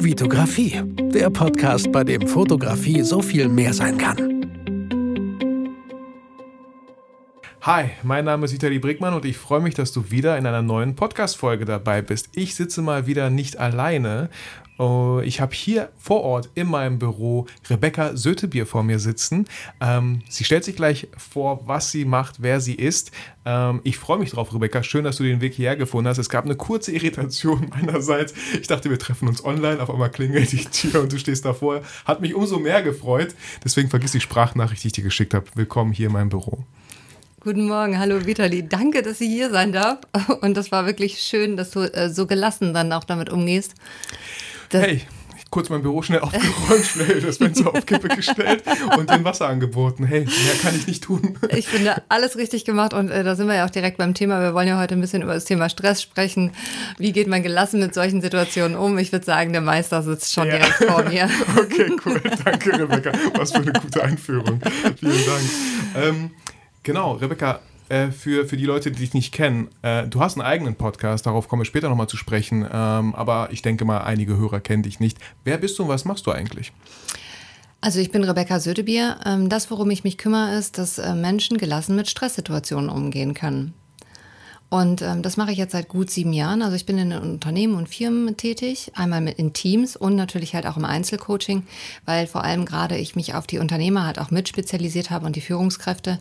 Vitografie, der Podcast, bei dem Fotografie so viel mehr sein kann. Hi, mein Name ist Vitali Brickmann und ich freue mich, dass du wieder in einer neuen Podcast-Folge dabei bist. Ich sitze mal wieder nicht alleine. Oh, ich habe hier vor Ort in meinem Büro Rebecca Sötebier vor mir sitzen. Ähm, sie stellt sich gleich vor, was sie macht, wer sie ist. Ähm, ich freue mich drauf, Rebecca. Schön, dass du den Weg hierher gefunden hast. Es gab eine kurze Irritation meinerseits. Ich dachte, wir treffen uns online. Auf einmal klingelt die Tür und du stehst davor. Hat mich umso mehr gefreut. Deswegen vergiss die Sprachnachricht, die ich dir geschickt habe. Willkommen hier in meinem Büro. Guten Morgen, hallo Vitali. Danke, dass ich hier sein darf. Und das war wirklich schön, dass du äh, so gelassen dann auch damit umgehst. Hey, kurz mein Büro schnell aufgeräumt, schnell das Fenster auf Kippe gestellt und den Wasser angeboten. Hey, mehr kann ich nicht tun. Ich finde alles richtig gemacht und äh, da sind wir ja auch direkt beim Thema. Wir wollen ja heute ein bisschen über das Thema Stress sprechen. Wie geht man gelassen mit solchen Situationen um? Ich würde sagen, der Meister sitzt schon ja. direkt vor mir. Okay, cool. Danke, Rebecca. Was für eine gute Einführung. Vielen Dank. Ähm, Genau, Rebecca, äh, für, für die Leute, die dich nicht kennen, äh, du hast einen eigenen Podcast, darauf kommen wir später nochmal zu sprechen, ähm, aber ich denke mal, einige Hörer kennen dich nicht. Wer bist du und was machst du eigentlich? Also ich bin Rebecca Södebier. Ähm, das, worum ich mich kümmere, ist, dass äh, Menschen gelassen mit Stresssituationen umgehen können. Und ähm, das mache ich jetzt seit gut sieben Jahren. Also ich bin in Unternehmen und Firmen tätig, einmal mit in Teams und natürlich halt auch im Einzelcoaching, weil vor allem gerade ich mich auf die Unternehmer halt auch mit spezialisiert habe und die Führungskräfte.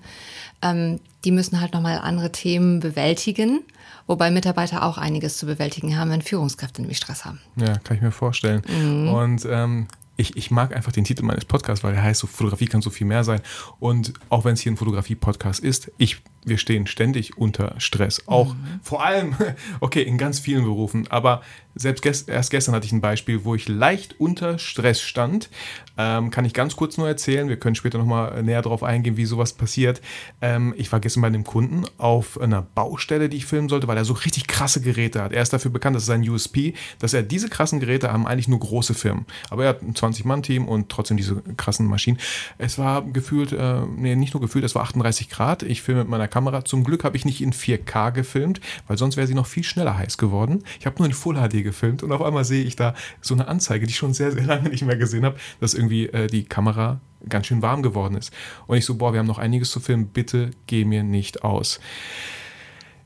Ähm, die müssen halt nochmal andere Themen bewältigen, wobei Mitarbeiter auch einiges zu bewältigen haben, wenn Führungskräfte nämlich Stress haben. Ja, kann ich mir vorstellen. Mhm. Und ähm, ich, ich mag einfach den Titel meines Podcasts, weil er heißt so, Fotografie kann so viel mehr sein. Und auch wenn es hier ein Fotografie-Podcast ist, ich wir stehen ständig unter Stress. Auch mhm. vor allem, okay, in ganz vielen Berufen, aber selbst gest erst gestern hatte ich ein Beispiel, wo ich leicht unter Stress stand. Ähm, kann ich ganz kurz nur erzählen. Wir können später nochmal näher darauf eingehen, wie sowas passiert. Ähm, ich war gestern bei einem Kunden auf einer Baustelle, die ich filmen sollte, weil er so richtig krasse Geräte hat. Er ist dafür bekannt, das ist sein USP, dass er diese krassen Geräte haben eigentlich nur große Firmen. Aber er hat ein 20-Mann-Team und trotzdem diese krassen Maschinen. Es war gefühlt, äh, nee, nicht nur gefühlt, es war 38 Grad. Ich filme mit meiner Kamera Kamera. Zum Glück habe ich nicht in 4K gefilmt, weil sonst wäre sie noch viel schneller heiß geworden. Ich habe nur in Full HD gefilmt und auf einmal sehe ich da so eine Anzeige, die ich schon sehr, sehr lange nicht mehr gesehen habe, dass irgendwie äh, die Kamera ganz schön warm geworden ist. Und ich so, boah, wir haben noch einiges zu filmen, bitte geh mir nicht aus.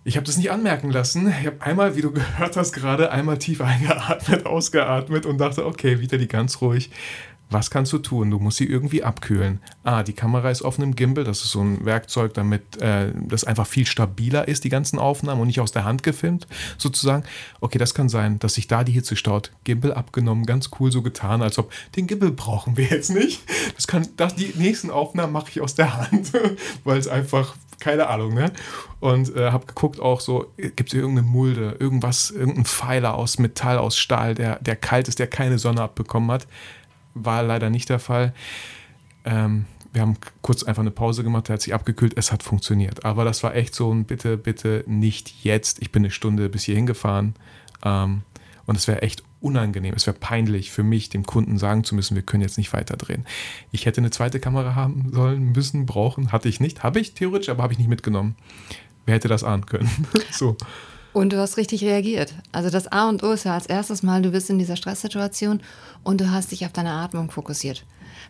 Ich habe das nicht anmerken lassen. Ich habe einmal, wie du gehört hast, gerade einmal tief eingeatmet, ausgeatmet und dachte, okay, wieder die ganz ruhig. Was kannst du tun? Du musst sie irgendwie abkühlen. Ah, die Kamera ist auf einem Gimbal. Das ist so ein Werkzeug, damit äh, das einfach viel stabiler ist, die ganzen Aufnahmen und nicht aus der Hand gefilmt, sozusagen. Okay, das kann sein, dass sich da die Hitze staut. Gimbal abgenommen, ganz cool so getan, als ob den Gimbal brauchen wir jetzt nicht. Das kann, das, die nächsten Aufnahmen mache ich aus der Hand, weil es einfach keine Ahnung, ne? Und äh, habe geguckt auch so, gibt es irgendeine Mulde, irgendwas, irgendein Pfeiler aus Metall, aus Stahl, der, der kalt ist, der keine Sonne abbekommen hat war leider nicht der Fall. Ähm, wir haben kurz einfach eine Pause gemacht, er hat sich abgekühlt, es hat funktioniert. Aber das war echt so ein Bitte, bitte nicht jetzt. Ich bin eine Stunde bis hierhin gefahren. Ähm, und es wäre echt unangenehm, es wäre peinlich für mich, dem Kunden sagen zu müssen, wir können jetzt nicht weiterdrehen. Ich hätte eine zweite Kamera haben sollen, müssen, brauchen. Hatte ich nicht. Habe ich theoretisch, aber habe ich nicht mitgenommen. Wer hätte das ahnen können? so. Und du hast richtig reagiert. Also das A und O ist ja als erstes Mal, du bist in dieser Stresssituation und du hast dich auf deine Atmung fokussiert.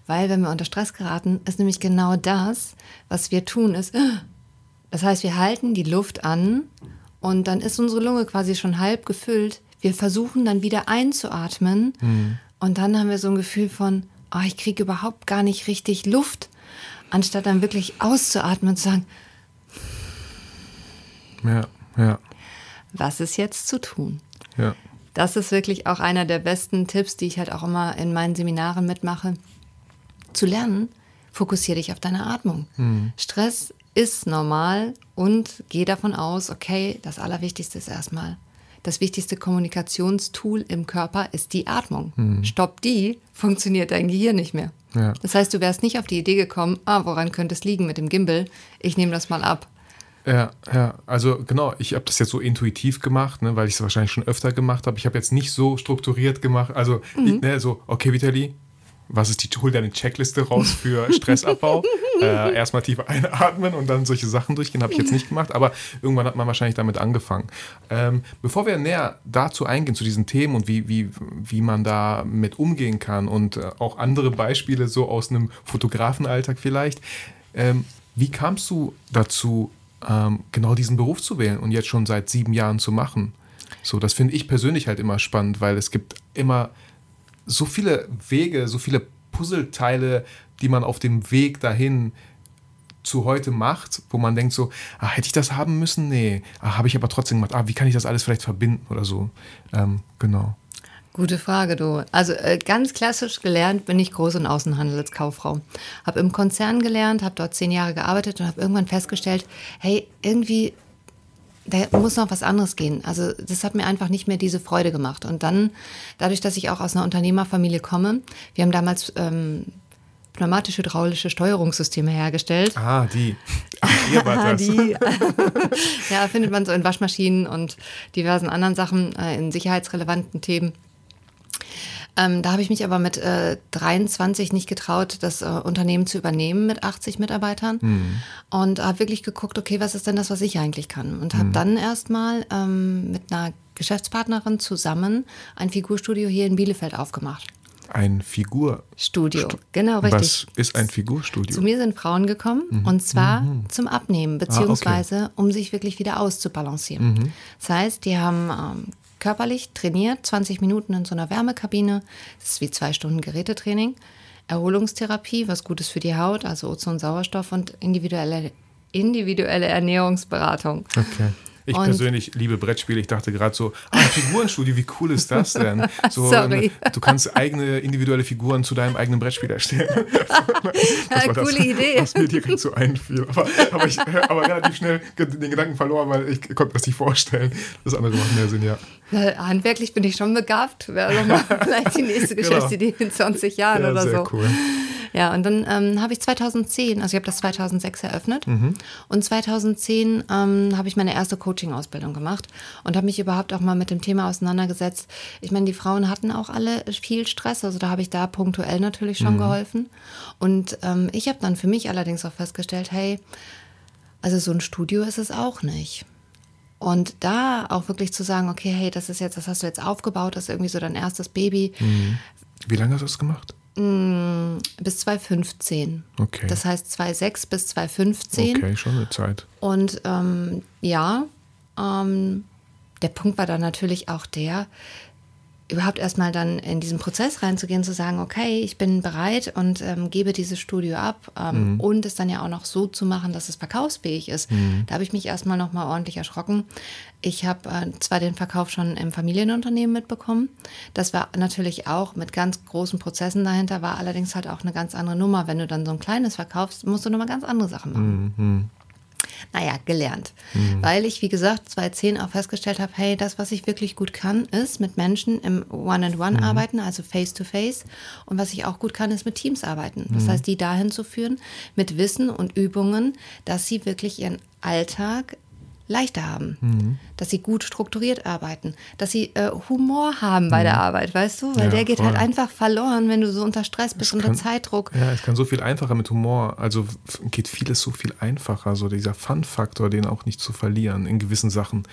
Weil wenn wir unter Stress geraten, ist nämlich genau das, was wir tun, ist, das heißt, wir halten die Luft an und dann ist unsere Lunge quasi schon halb gefüllt. Wir versuchen dann wieder einzuatmen mhm. und dann haben wir so ein Gefühl von, oh, ich kriege überhaupt gar nicht richtig Luft, anstatt dann wirklich auszuatmen und zu sagen, ja, ja was ist jetzt zu tun? Ja. Das ist wirklich auch einer der besten Tipps, die ich halt auch immer in meinen Seminaren mitmache. Zu lernen, fokussiere dich auf deine Atmung. Mhm. Stress ist normal und geh davon aus, okay, das Allerwichtigste ist erstmal, das wichtigste Kommunikationstool im Körper ist die Atmung. Mhm. Stopp die, funktioniert dein Gehirn nicht mehr. Ja. Das heißt, du wärst nicht auf die Idee gekommen, ah, woran könnte es liegen mit dem Gimbal? Ich nehme das mal ab. Ja, ja, also genau, ich habe das jetzt so intuitiv gemacht, ne, weil ich es wahrscheinlich schon öfter gemacht habe. Ich habe jetzt nicht so strukturiert gemacht, also mhm. ich, ne, so, okay, Vitali, was ist die, hol deine Checkliste raus für Stressabbau. äh, erstmal tief einatmen und dann solche Sachen durchgehen, habe ich jetzt nicht gemacht, aber irgendwann hat man wahrscheinlich damit angefangen. Ähm, bevor wir näher dazu eingehen, zu diesen Themen und wie, wie, wie man da mit umgehen kann und äh, auch andere Beispiele so aus einem Fotografenalltag vielleicht, ähm, wie kamst du dazu, ähm, genau diesen Beruf zu wählen und jetzt schon seit sieben Jahren zu machen? So, das finde ich persönlich halt immer spannend, weil es gibt immer so viele Wege, so viele Puzzleteile, die man auf dem Weg dahin zu heute macht, wo man denkt so, ah, hätte ich das haben müssen? Nee, ah, habe ich aber trotzdem gemacht. Ah, wie kann ich das alles vielleicht verbinden oder so? Ähm, genau. Gute Frage, du. Also äh, ganz klassisch gelernt bin ich Groß- und Außenhandelskauffrau. Habe im Konzern gelernt, habe dort zehn Jahre gearbeitet und habe irgendwann festgestellt, hey, irgendwie da muss noch was anderes gehen. Also das hat mir einfach nicht mehr diese Freude gemacht. Und dann, dadurch, dass ich auch aus einer Unternehmerfamilie komme, wir haben damals ähm, pneumatisch-hydraulische Steuerungssysteme hergestellt. Ah, die. Ach, ihr wart das. die. ja, findet man so in Waschmaschinen und diversen anderen Sachen, äh, in sicherheitsrelevanten Themen. Ähm, da habe ich mich aber mit äh, 23 nicht getraut, das äh, Unternehmen zu übernehmen mit 80 Mitarbeitern mhm. und habe wirklich geguckt, okay, was ist denn das, was ich eigentlich kann? Und habe mhm. dann erstmal ähm, mit einer Geschäftspartnerin zusammen ein Figurstudio hier in Bielefeld aufgemacht. Ein Figurstudio, Stu genau richtig. Was ist ein Figurstudio? Zu mir sind Frauen gekommen mhm. und zwar mhm. zum Abnehmen, beziehungsweise ah, okay. um sich wirklich wieder auszubalancieren. Mhm. Das heißt, die haben ähm, körperlich trainiert, 20 Minuten in so einer Wärmekabine. Das ist wie zwei Stunden Gerätetraining. Erholungstherapie, was Gutes für die Haut, also Ozon, Sauerstoff und individuelle, individuelle Ernährungsberatung. Okay. Ich und persönlich liebe Brettspiele. Ich dachte gerade so, ah, Figurenstudio, wie cool ist das denn? So, Sorry. Du kannst eigene individuelle Figuren zu deinem eigenen Brettspiel erstellen. das ja, coole das, Idee. Was mir direkt so einfiel. Aber, aber ich habe relativ schnell den Gedanken verloren, weil ich konnte das nicht vorstellen. Das andere macht mehr Sinn, ja. Handwerklich bin ich schon begabt. Wäre doch mal vielleicht die nächste genau. Geschäftsidee in 20 Jahren ja, oder sehr so. Cool. Ja, und dann ähm, habe ich 2010, also ich habe das 2006 eröffnet mhm. und 2010 ähm, habe ich meine erste Coaching-Ausbildung gemacht und habe mich überhaupt auch mal mit dem Thema auseinandergesetzt. Ich meine, die Frauen hatten auch alle viel Stress, also da habe ich da punktuell natürlich schon mhm. geholfen. Und ähm, ich habe dann für mich allerdings auch festgestellt, hey, also so ein Studio ist es auch nicht. Und da auch wirklich zu sagen, okay, hey, das ist jetzt, das hast du jetzt aufgebaut, das ist irgendwie so dein erstes Baby. Mhm. Wie lange hast du das gemacht? Mm, bis 2015. Okay. Das heißt 2006 bis 2015. Okay, schon eine Zeit. Und ähm, ja, ähm, der Punkt war dann natürlich auch der, überhaupt erstmal dann in diesen Prozess reinzugehen, zu sagen, okay, ich bin bereit und ähm, gebe dieses Studio ab ähm, mhm. und es dann ja auch noch so zu machen, dass es verkaufsfähig ist. Mhm. Da habe ich mich erstmal nochmal ordentlich erschrocken. Ich habe äh, zwar den Verkauf schon im Familienunternehmen mitbekommen, das war natürlich auch mit ganz großen Prozessen dahinter, war allerdings halt auch eine ganz andere Nummer. Wenn du dann so ein kleines verkaufst, musst du nochmal ganz andere Sachen machen. Mhm naja, gelernt. Mhm. Weil ich, wie gesagt, 2010 auch festgestellt habe, hey, das, was ich wirklich gut kann, ist mit Menschen im One-and-One mhm. arbeiten, also Face-to-Face. -face. Und was ich auch gut kann, ist mit Teams arbeiten. Das mhm. heißt, die dahin zu führen, mit Wissen und Übungen, dass sie wirklich ihren Alltag leichter haben, mhm. dass sie gut strukturiert arbeiten, dass sie äh, Humor haben bei mhm. der Arbeit, weißt du? Weil ja, der geht halt voll. halt einfach verloren, wenn du so unter Stress bist, es unter kann, Zeitdruck. Ja, es kann so viel einfacher mit Humor, also geht vieles so viel einfacher, so dieser Fun-Faktor, den auch nicht zu verlieren in gewissen Sachen.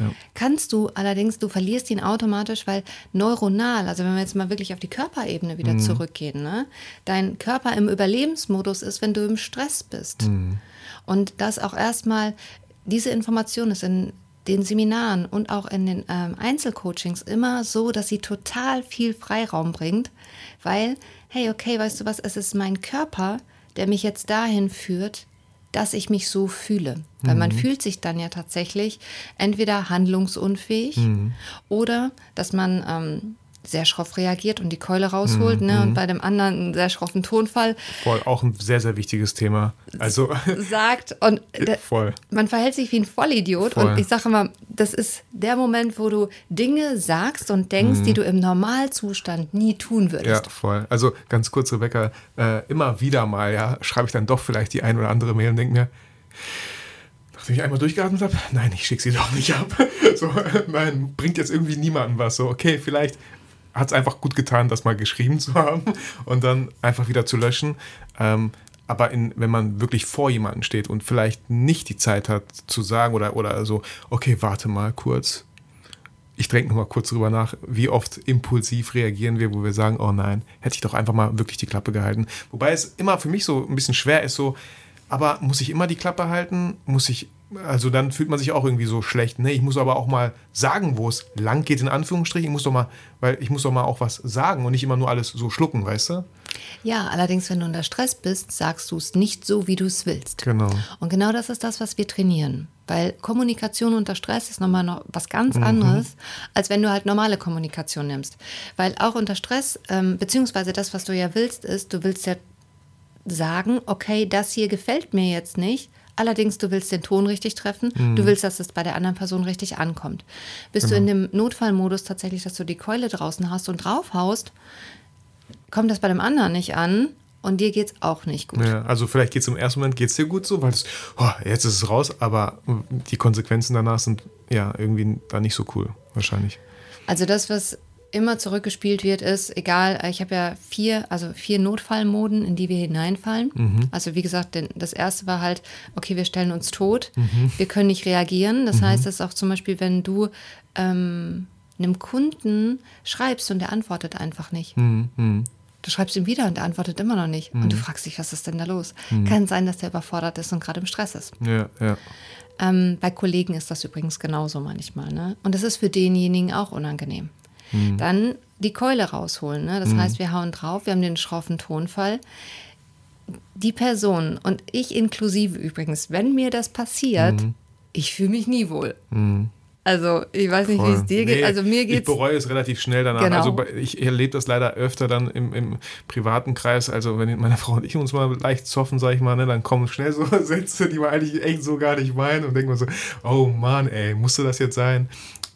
Ja. Kannst du allerdings, du verlierst ihn automatisch, weil neuronal, also wenn wir jetzt mal wirklich auf die Körperebene wieder mhm. zurückgehen, ne? dein Körper im Überlebensmodus ist, wenn du im Stress bist. Mhm. Und das auch erstmal diese Information ist in den Seminaren und auch in den ähm, Einzelcoachings immer so, dass sie total viel Freiraum bringt, weil, hey, okay, weißt du was, es ist mein Körper, der mich jetzt dahin führt, dass ich mich so fühle. Weil mhm. man fühlt sich dann ja tatsächlich entweder handlungsunfähig mhm. oder dass man ähm, sehr schroff reagiert und die Keule rausholt, mm, ne? Und mhm. bei dem anderen einen sehr schroffen Tonfall. Voll, auch ein sehr, sehr wichtiges Thema. Also sagt und voll. man verhält sich wie ein Vollidiot. Voll. Und ich sage immer, das ist der Moment, wo du Dinge sagst und denkst, mm. die du im Normalzustand nie tun würdest. Ja, voll. Also ganz kurz, Rebecca, äh, immer wieder mal, ja, schreibe ich dann doch vielleicht die ein oder andere Mail und denke mir, nachdem ich einmal durchgeatmet habe, nein, ich schicke sie doch nicht ab. So, nein, bringt jetzt irgendwie niemandem was. So, okay, vielleicht hat es einfach gut getan, das mal geschrieben zu haben und dann einfach wieder zu löschen. Ähm, aber in, wenn man wirklich vor jemandem steht und vielleicht nicht die Zeit hat zu sagen oder, oder so, okay, warte mal kurz. Ich denke mal kurz drüber nach, wie oft impulsiv reagieren wir, wo wir sagen, oh nein, hätte ich doch einfach mal wirklich die Klappe gehalten. Wobei es immer für mich so ein bisschen schwer ist, so, aber muss ich immer die Klappe halten? Muss ich also dann fühlt man sich auch irgendwie so schlecht. Ne? Ich muss aber auch mal sagen, wo es lang geht, in Anführungsstrichen. Ich muss doch mal, weil ich muss doch mal auch was sagen und nicht immer nur alles so schlucken, weißt du? Ja, allerdings, wenn du unter Stress bist, sagst du es nicht so, wie du es willst. Genau. Und genau das ist das, was wir trainieren. Weil Kommunikation unter Stress ist nochmal noch was ganz mhm. anderes, als wenn du halt normale Kommunikation nimmst. Weil auch unter Stress, ähm, beziehungsweise das, was du ja willst, ist, du willst ja sagen, okay, das hier gefällt mir jetzt nicht, Allerdings, du willst den Ton richtig treffen. Mhm. Du willst, dass es bei der anderen Person richtig ankommt. Bist genau. du in dem Notfallmodus tatsächlich, dass du die Keule draußen hast und draufhaust, kommt das bei dem anderen nicht an und dir geht es auch nicht gut. Ja, also vielleicht geht es im ersten Moment geht's dir gut so, weil es, oh, jetzt ist es raus, aber die Konsequenzen danach sind ja irgendwie da nicht so cool, wahrscheinlich. Also das, was immer zurückgespielt wird, ist, egal, ich habe ja vier, also vier Notfallmoden, in die wir hineinfallen. Mhm. Also wie gesagt, das erste war halt, okay, wir stellen uns tot, mhm. wir können nicht reagieren. Das mhm. heißt, das ist auch zum Beispiel, wenn du ähm, einem Kunden schreibst und der antwortet einfach nicht. Mhm. Mhm. Du schreibst ihm wieder und er antwortet immer noch nicht. Und du mhm. fragst dich, was ist denn da los? Kann sein, dass der überfordert ist und gerade im Stress ist. Ja, ja. Ähm, bei Kollegen ist das übrigens genauso manchmal. Ne? Und das ist für denjenigen auch unangenehm. Mhm. Dann die Keule rausholen. Ne? Das mhm. heißt, wir hauen drauf, wir haben den schroffen Tonfall. Die Person und ich inklusive übrigens, wenn mir das passiert, mhm. ich fühle mich nie wohl. Mhm. Also, ich weiß nicht, wie es dir nee, geht. Also, mir geht's ich bereue es relativ schnell danach. Genau. Also, ich erlebe das leider öfter dann im, im, privaten Kreis. Also, wenn meine Frau und ich uns mal leicht zoffen, sag ich mal, ne, dann kommen schnell so Sätze, die man eigentlich echt so gar nicht meinen und denkt man so, oh Mann, ey, musste das jetzt sein?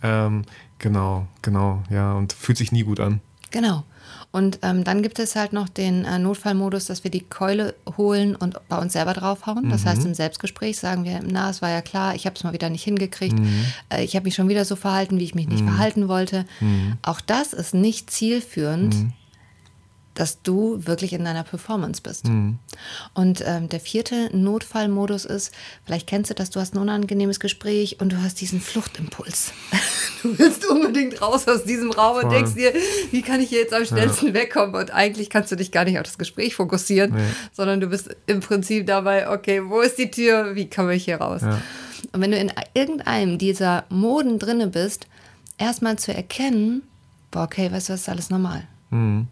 Ähm, Genau, genau, ja, und fühlt sich nie gut an. Genau. Und ähm, dann gibt es halt noch den äh, Notfallmodus, dass wir die Keule holen und bei uns selber draufhauen. Das mhm. heißt, im Selbstgespräch sagen wir, na, es war ja klar, ich habe es mal wieder nicht hingekriegt. Mhm. Äh, ich habe mich schon wieder so verhalten, wie ich mich nicht mhm. verhalten wollte. Mhm. Auch das ist nicht zielführend mhm dass du wirklich in deiner Performance bist. Mhm. Und ähm, der vierte Notfallmodus ist, vielleicht kennst du das, du hast ein unangenehmes Gespräch und du hast diesen Fluchtimpuls. Du willst unbedingt raus aus diesem Raum Voll. und denkst dir, wie kann ich hier jetzt am schnellsten ja. wegkommen? Und eigentlich kannst du dich gar nicht auf das Gespräch fokussieren, nee. sondern du bist im Prinzip dabei, okay, wo ist die Tür? Wie komme ich hier raus? Ja. Und wenn du in irgendeinem dieser Moden drinne bist, erstmal zu erkennen, boah, okay, weißt du, das ist alles normal. Mhm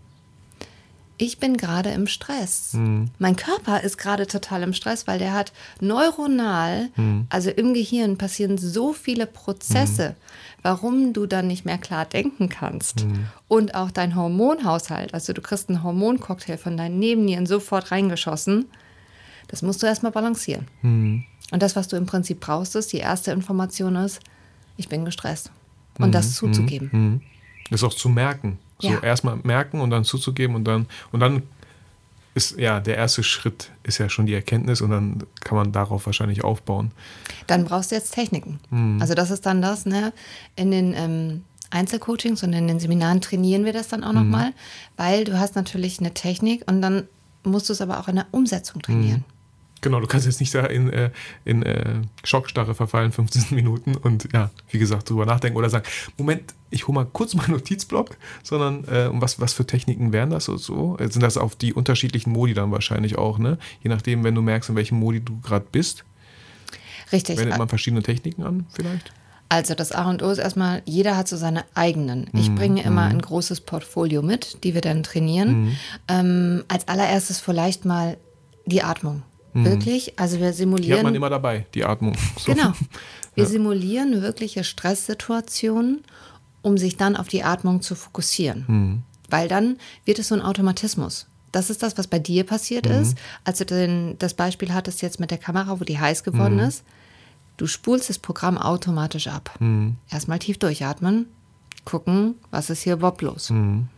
ich bin gerade im Stress. Mhm. Mein Körper ist gerade total im Stress, weil der hat neuronal, mhm. also im Gehirn passieren so viele Prozesse, mhm. warum du dann nicht mehr klar denken kannst. Mhm. Und auch dein Hormonhaushalt, also du kriegst einen Hormoncocktail von deinen Nebennieren sofort reingeschossen. Das musst du erstmal balancieren. Mhm. Und das, was du im Prinzip brauchst, ist, die erste Information ist, ich bin gestresst. Und das mhm. zuzugeben. Das auch zu merken. So ja. erstmal merken und dann zuzugeben und dann, und dann ist ja der erste Schritt ist ja schon die Erkenntnis und dann kann man darauf wahrscheinlich aufbauen. Dann brauchst du jetzt Techniken. Mhm. Also das ist dann das, ne? In den ähm, Einzelcoachings und in den Seminaren trainieren wir das dann auch nochmal, mhm. weil du hast natürlich eine Technik und dann musst du es aber auch in der Umsetzung trainieren. Mhm. Genau, du kannst jetzt nicht da in, äh, in äh, Schockstarre verfallen, 15 Minuten und ja, wie gesagt, drüber nachdenken oder sagen, Moment, ich hole mal kurz meinen Notizblock, sondern äh, was, was für Techniken wären das und so? Sind das auf die unterschiedlichen Modi dann wahrscheinlich auch, ne? Je nachdem, wenn du merkst, in welchem Modi du gerade bist. Richtig. Wendet man verschiedene Techniken an, vielleicht? Also das A und O ist erstmal, jeder hat so seine eigenen. Ich mhm. bringe immer mhm. ein großes Portfolio mit, die wir dann trainieren. Mhm. Ähm, als allererstes vielleicht mal die Atmung. Mhm. Wirklich, also wir simulieren. Die hat man immer dabei, die Atmung. So. Genau. Wir ja. simulieren wirkliche Stresssituationen, um sich dann auf die Atmung zu fokussieren. Mhm. Weil dann wird es so ein Automatismus. Das ist das, was bei dir passiert mhm. ist, als du den, das Beispiel hattest jetzt mit der Kamera, wo die heiß geworden mhm. ist. Du spulst das Programm automatisch ab. Mhm. Erstmal tief durchatmen, gucken, was ist hier überhaupt los. Mhm.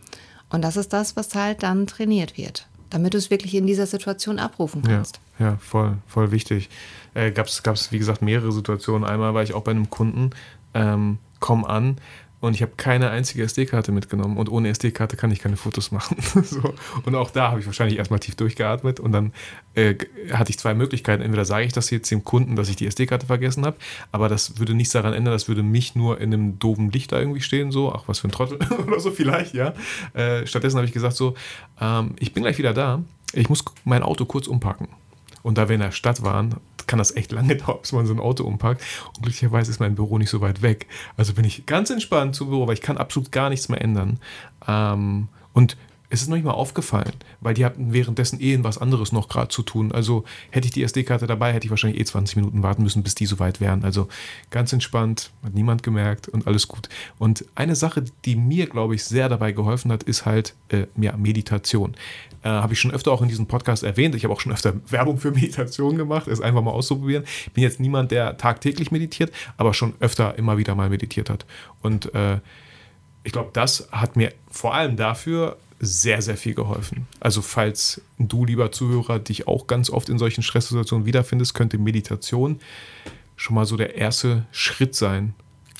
Und das ist das, was halt dann trainiert wird damit du es wirklich in dieser Situation abrufen kannst. Ja, ja voll, voll wichtig. Äh, Gab es, wie gesagt, mehrere Situationen. Einmal war ich auch bei einem Kunden, ähm, komm an, und ich habe keine einzige SD-Karte mitgenommen und ohne SD-Karte kann ich keine Fotos machen. so. Und auch da habe ich wahrscheinlich erstmal tief durchgeatmet und dann äh, hatte ich zwei Möglichkeiten. Entweder sage ich das jetzt dem Kunden, dass ich die SD-Karte vergessen habe, aber das würde nichts daran ändern, das würde mich nur in einem doofen Licht da irgendwie stehen, so, ach was für ein Trottel oder so vielleicht, ja. Äh, stattdessen habe ich gesagt so, ähm, ich bin gleich wieder da, ich muss mein Auto kurz umpacken. Und da wir in der Stadt waren, kann das echt lange dauern, bis man so ein Auto umpackt. Und glücklicherweise ist mein Büro nicht so weit weg. Also bin ich ganz entspannt zum Büro, weil ich kann absolut gar nichts mehr ändern. Ähm, und es ist noch nicht mal aufgefallen, weil die hatten währenddessen eh was anderes noch gerade zu tun. Also hätte ich die SD-Karte dabei, hätte ich wahrscheinlich eh 20 Minuten warten müssen, bis die so weit wären. Also ganz entspannt, hat niemand gemerkt und alles gut. Und eine Sache, die mir, glaube ich, sehr dabei geholfen hat, ist halt äh, ja, Meditation. Äh, habe ich schon öfter auch in diesem Podcast erwähnt. Ich habe auch schon öfter Werbung für Meditation gemacht, es einfach mal auszuprobieren. Ich bin jetzt niemand, der tagtäglich meditiert, aber schon öfter immer wieder mal meditiert hat. Und äh, ich glaube, das hat mir vor allem dafür sehr, sehr viel geholfen. Also falls du, lieber Zuhörer, dich auch ganz oft in solchen Stresssituationen wiederfindest, könnte Meditation schon mal so der erste Schritt sein.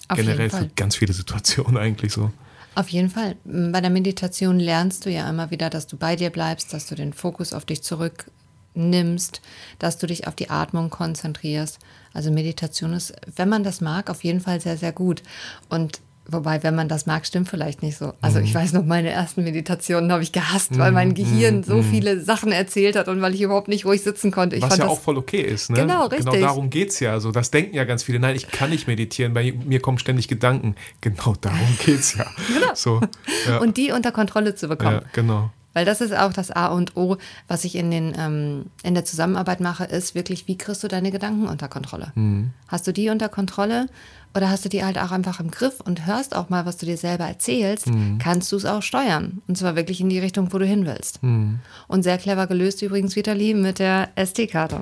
Auf Generell für ganz viele Situationen eigentlich so. Auf jeden Fall. Bei der Meditation lernst du ja immer wieder, dass du bei dir bleibst, dass du den Fokus auf dich zurücknimmst, dass du dich auf die Atmung konzentrierst. Also Meditation ist, wenn man das mag, auf jeden Fall sehr, sehr gut. Und Wobei, wenn man das mag, stimmt vielleicht nicht so. Also Mhm. ich weiß noch, meine ersten Meditationen habe ich gehasst, weil mein Gehirn so viele Sachen erzählt hat und weil ich überhaupt nicht ruhig sitzen konnte. Ich Was ja auch voll okay ist. Ne? Genau, richtig. Genau darum geht es ja. Also, das denken ja ganz viele. Nein, ich kann nicht meditieren, bei mir kommen ständig Gedanken. Genau darum geht es ja. So, ja, und die unter Kontrolle zu bekommen. ja, genau. Weil das ist auch das A und O, was ich in, den, ähm, in der Zusammenarbeit mache, ist wirklich, wie kriegst du deine Gedanken unter Kontrolle? Mhm. Hast du die unter Kontrolle oder hast du die halt auch einfach im Griff und hörst auch mal, was du dir selber erzählst, Mhm. kannst du es auch steuern. Und zwar wirklich in die Richtung, wo du hin willst. Mhm. Und sehr clever gelöst übrigens, Vitali, mit der SD-Karte.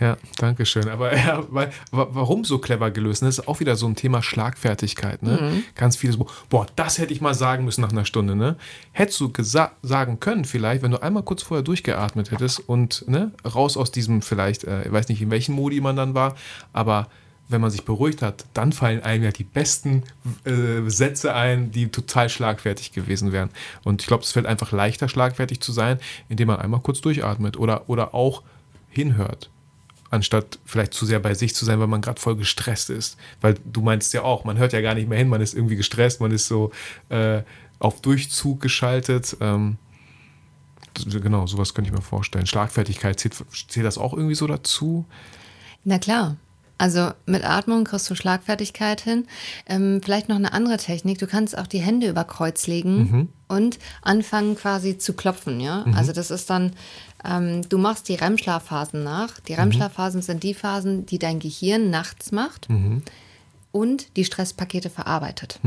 Ja, danke schön. Aber ja, weil, wa- warum so clever gelöst? Das ist auch wieder so ein Thema Schlagfertigkeit. Ne? Mhm. Ganz viele so, boah, das hätte ich mal sagen müssen nach einer Stunde. Ne? Hättest du sagen können, vielleicht, wenn du einmal kurz vorher durchgeatmet hättest und ne, raus aus diesem, vielleicht, äh, ich weiß nicht, in welchem Modi man dann war, aber wenn man sich beruhigt hat, dann fallen einem ja die besten äh, Sätze ein, die total schlagfertig gewesen wären. Und ich glaube, es fällt einfach leichter, schlagfertig zu sein, indem man einmal kurz durchatmet oder, oder auch hinhört anstatt vielleicht zu sehr bei sich zu sein, weil man gerade voll gestresst ist. Weil du meinst ja auch, man hört ja gar nicht mehr hin, man ist irgendwie gestresst, man ist so äh, auf Durchzug geschaltet. Ähm, genau, sowas könnte ich mir vorstellen. Schlagfertigkeit, zählt, zählt das auch irgendwie so dazu? Na klar. Also mit Atmung kriegst du Schlagfertigkeit hin. Ähm, vielleicht noch eine andere Technik. Du kannst auch die Hände über Kreuz legen und anfangen quasi zu klopfen. Ja? Also das ist dann, ähm, du machst die REM-Schlafphasen nach. Die REM-Schlafphasen sind die Phasen, die dein Gehirn nachts macht und die Stresspakete verarbeitet.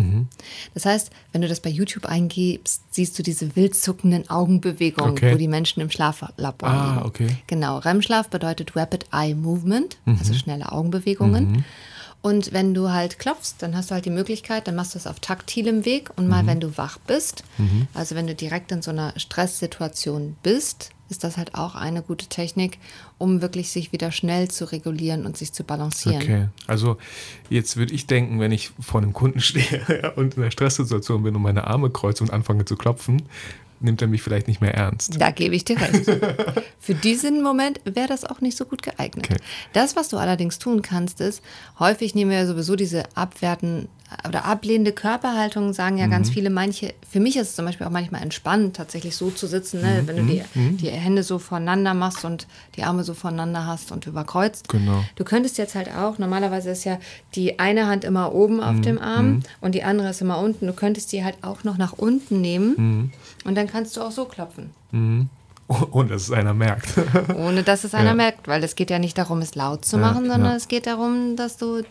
Das heißt, wenn du das bei YouTube eingibst, siehst du diese wild zuckenden Augenbewegungen, Okay. wo die Menschen im Schlaflabor Ah, liegen. okay. Genau, REM-Schlaf bedeutet Rapid Eye Movement, also schnelle Augenbewegungen. Und wenn du halt klopfst, dann hast du halt die Möglichkeit, dann machst du es auf taktilem Weg und mal, wenn du wach bist, also wenn du direkt in so einer Stresssituation bist, ist das halt auch eine gute Technik, um wirklich sich wieder schnell zu regulieren und sich zu balancieren. Okay, also jetzt würde ich denken, wenn ich vor einem Kunden stehe und in einer Stresssituation bin und meine Arme kreuze und anfange zu klopfen, nimmt er mich vielleicht nicht mehr ernst. Da gebe ich dir recht. Für diesen Moment wäre das auch nicht so gut geeignet. Okay. Das, was du allerdings tun kannst, ist, häufig nehmen wir ja sowieso diese abwerten oder ablehnende Körperhaltung, sagen ja Mhm. ganz viele. Manche, für mich ist es zum Beispiel auch manchmal entspannend, tatsächlich so zu sitzen, ne? Mhm. wenn du die, die Hände so voneinander machst und die Arme so voneinander hast und überkreuzt. Genau. Du könntest jetzt halt auch, normalerweise ist ja die eine Hand immer oben auf Mhm. dem Arm und die andere ist immer unten. Du könntest die halt auch noch nach unten nehmen Mhm. Und dann kannst du auch so klopfen. Ohne dass es einer merkt. Ohne dass es einer Ja. merkt, weil es geht ja nicht darum, es laut zu Ja, machen, sondern ja. es geht darum, dass du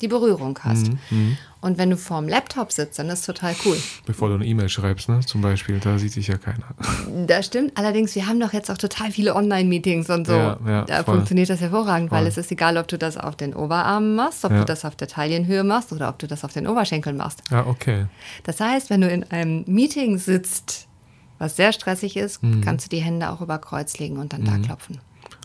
die Berührung hast. Mhm, Und wenn du vorm Laptop sitzt, dann ist es total cool. Bevor du eine E-Mail schreibst, ne? Zum Beispiel, da sieht sich ja keiner. Das stimmt. Allerdings, wir haben doch jetzt auch total viele Online-Meetings und so. Ja, ja, da voll. funktioniert das hervorragend, weil Voll. es ist egal, ob du das auf den Oberarmen machst, ob Ja. du das auf der Taillenhöhe machst oder ob du das auf den Oberschenkeln machst. Ja, okay. Das heißt, wenn du in einem Meeting sitzt, was sehr stressig ist, Mhm. kannst du die Hände auch über Kreuz legen und dann da klopfen.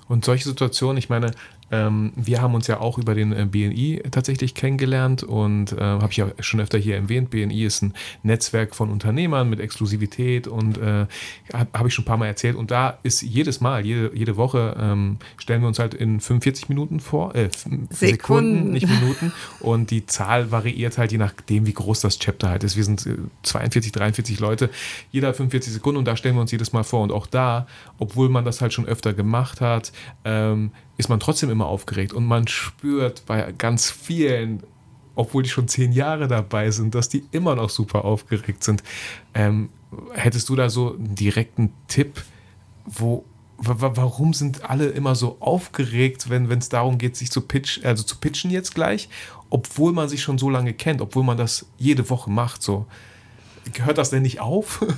Und solche Situationen, ich meine, Ähm, wir haben uns ja auch über den äh, BNI tatsächlich kennengelernt und äh, habe ich ja schon öfter hier erwähnt. BNI ist ein Netzwerk von Unternehmern mit Exklusivität und äh, habe hab ich schon ein paar Mal erzählt. Und da ist jedes Mal, jede, jede Woche ähm, stellen wir uns halt in 45 Minuten vor, äh, Sekunden. Sekunden, nicht Minuten. Und die Zahl variiert halt je nachdem, wie groß das Chapter halt ist. Wir sind 42, äh, 43 Leute, jeder 45 Sekunden und da stellen wir uns jedes Mal vor. Und auch da, obwohl man das halt schon öfter gemacht hat, ähm, ist man trotzdem immer aufgeregt und man spürt bei ganz vielen, obwohl die schon zehn Jahre dabei sind, dass die immer noch super aufgeregt sind. Ähm, hättest du da so einen direkten Tipp, wo warum sind alle immer so aufgeregt, wenn es darum geht, sich zu pitchen, also zu pitchen jetzt gleich, obwohl man sich schon so lange kennt, obwohl man das jede Woche macht. So gehört das denn nicht auf?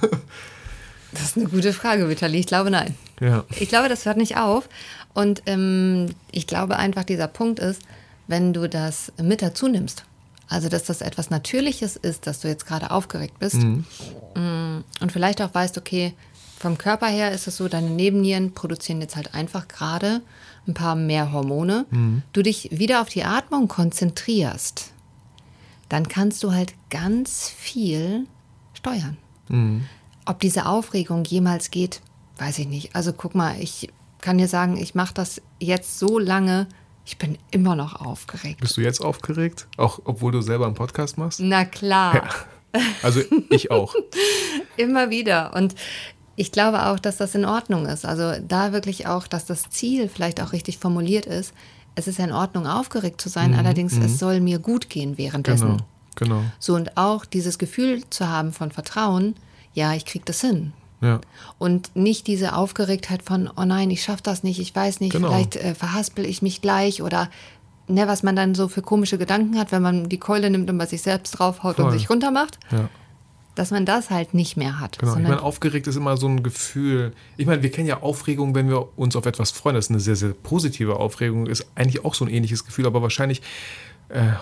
das ist eine gute Frage, Vitali. Ich glaube nein. Ja. Ich glaube, das hört nicht auf. Und ähm, ich glaube einfach, dieser Punkt ist, wenn du das mit dazu nimmst, also dass das etwas Natürliches ist, dass du jetzt gerade aufgeregt bist mhm. Mm, und vielleicht auch weißt, okay, vom Körper her ist es so, deine Nebennieren produzieren jetzt halt einfach gerade ein paar mehr Hormone, mhm. du dich wieder auf die Atmung konzentrierst, dann kannst du halt ganz viel steuern. Mhm. Ob diese Aufregung jemals geht, weiß ich nicht. Also guck mal, ich kann dir sagen, ich mache das jetzt so lange, ich bin immer noch aufgeregt. Bist du jetzt aufgeregt? Auch obwohl du selber einen Podcast machst? Na klar. Ja. Also ich auch. immer wieder. Und ich glaube auch, dass das in Ordnung ist. Also da wirklich auch, dass das Ziel vielleicht auch richtig formuliert ist. Es ist ja in Ordnung, aufgeregt zu sein, mhm, allerdings mhm. es soll mir gut gehen währenddessen. Genau, genau. So und auch dieses Gefühl zu haben von Vertrauen, ja, ich kriege das hin. Ja. Und nicht diese Aufgeregtheit von, oh nein, ich schaffe das nicht, ich weiß nicht, genau. vielleicht äh, verhaspel ich mich gleich oder ne, was man dann so für komische Gedanken hat, wenn man die Keule nimmt und bei sich selbst draufhaut Voll. und sich runtermacht. Ja. Dass man das halt nicht mehr hat. Genau, ich meine, aufgeregt ist immer so ein Gefühl. Ich meine, wir kennen ja Aufregung, wenn wir uns auf etwas freuen. Das ist eine sehr, sehr positive Aufregung, ist eigentlich auch so ein ähnliches Gefühl, aber wahrscheinlich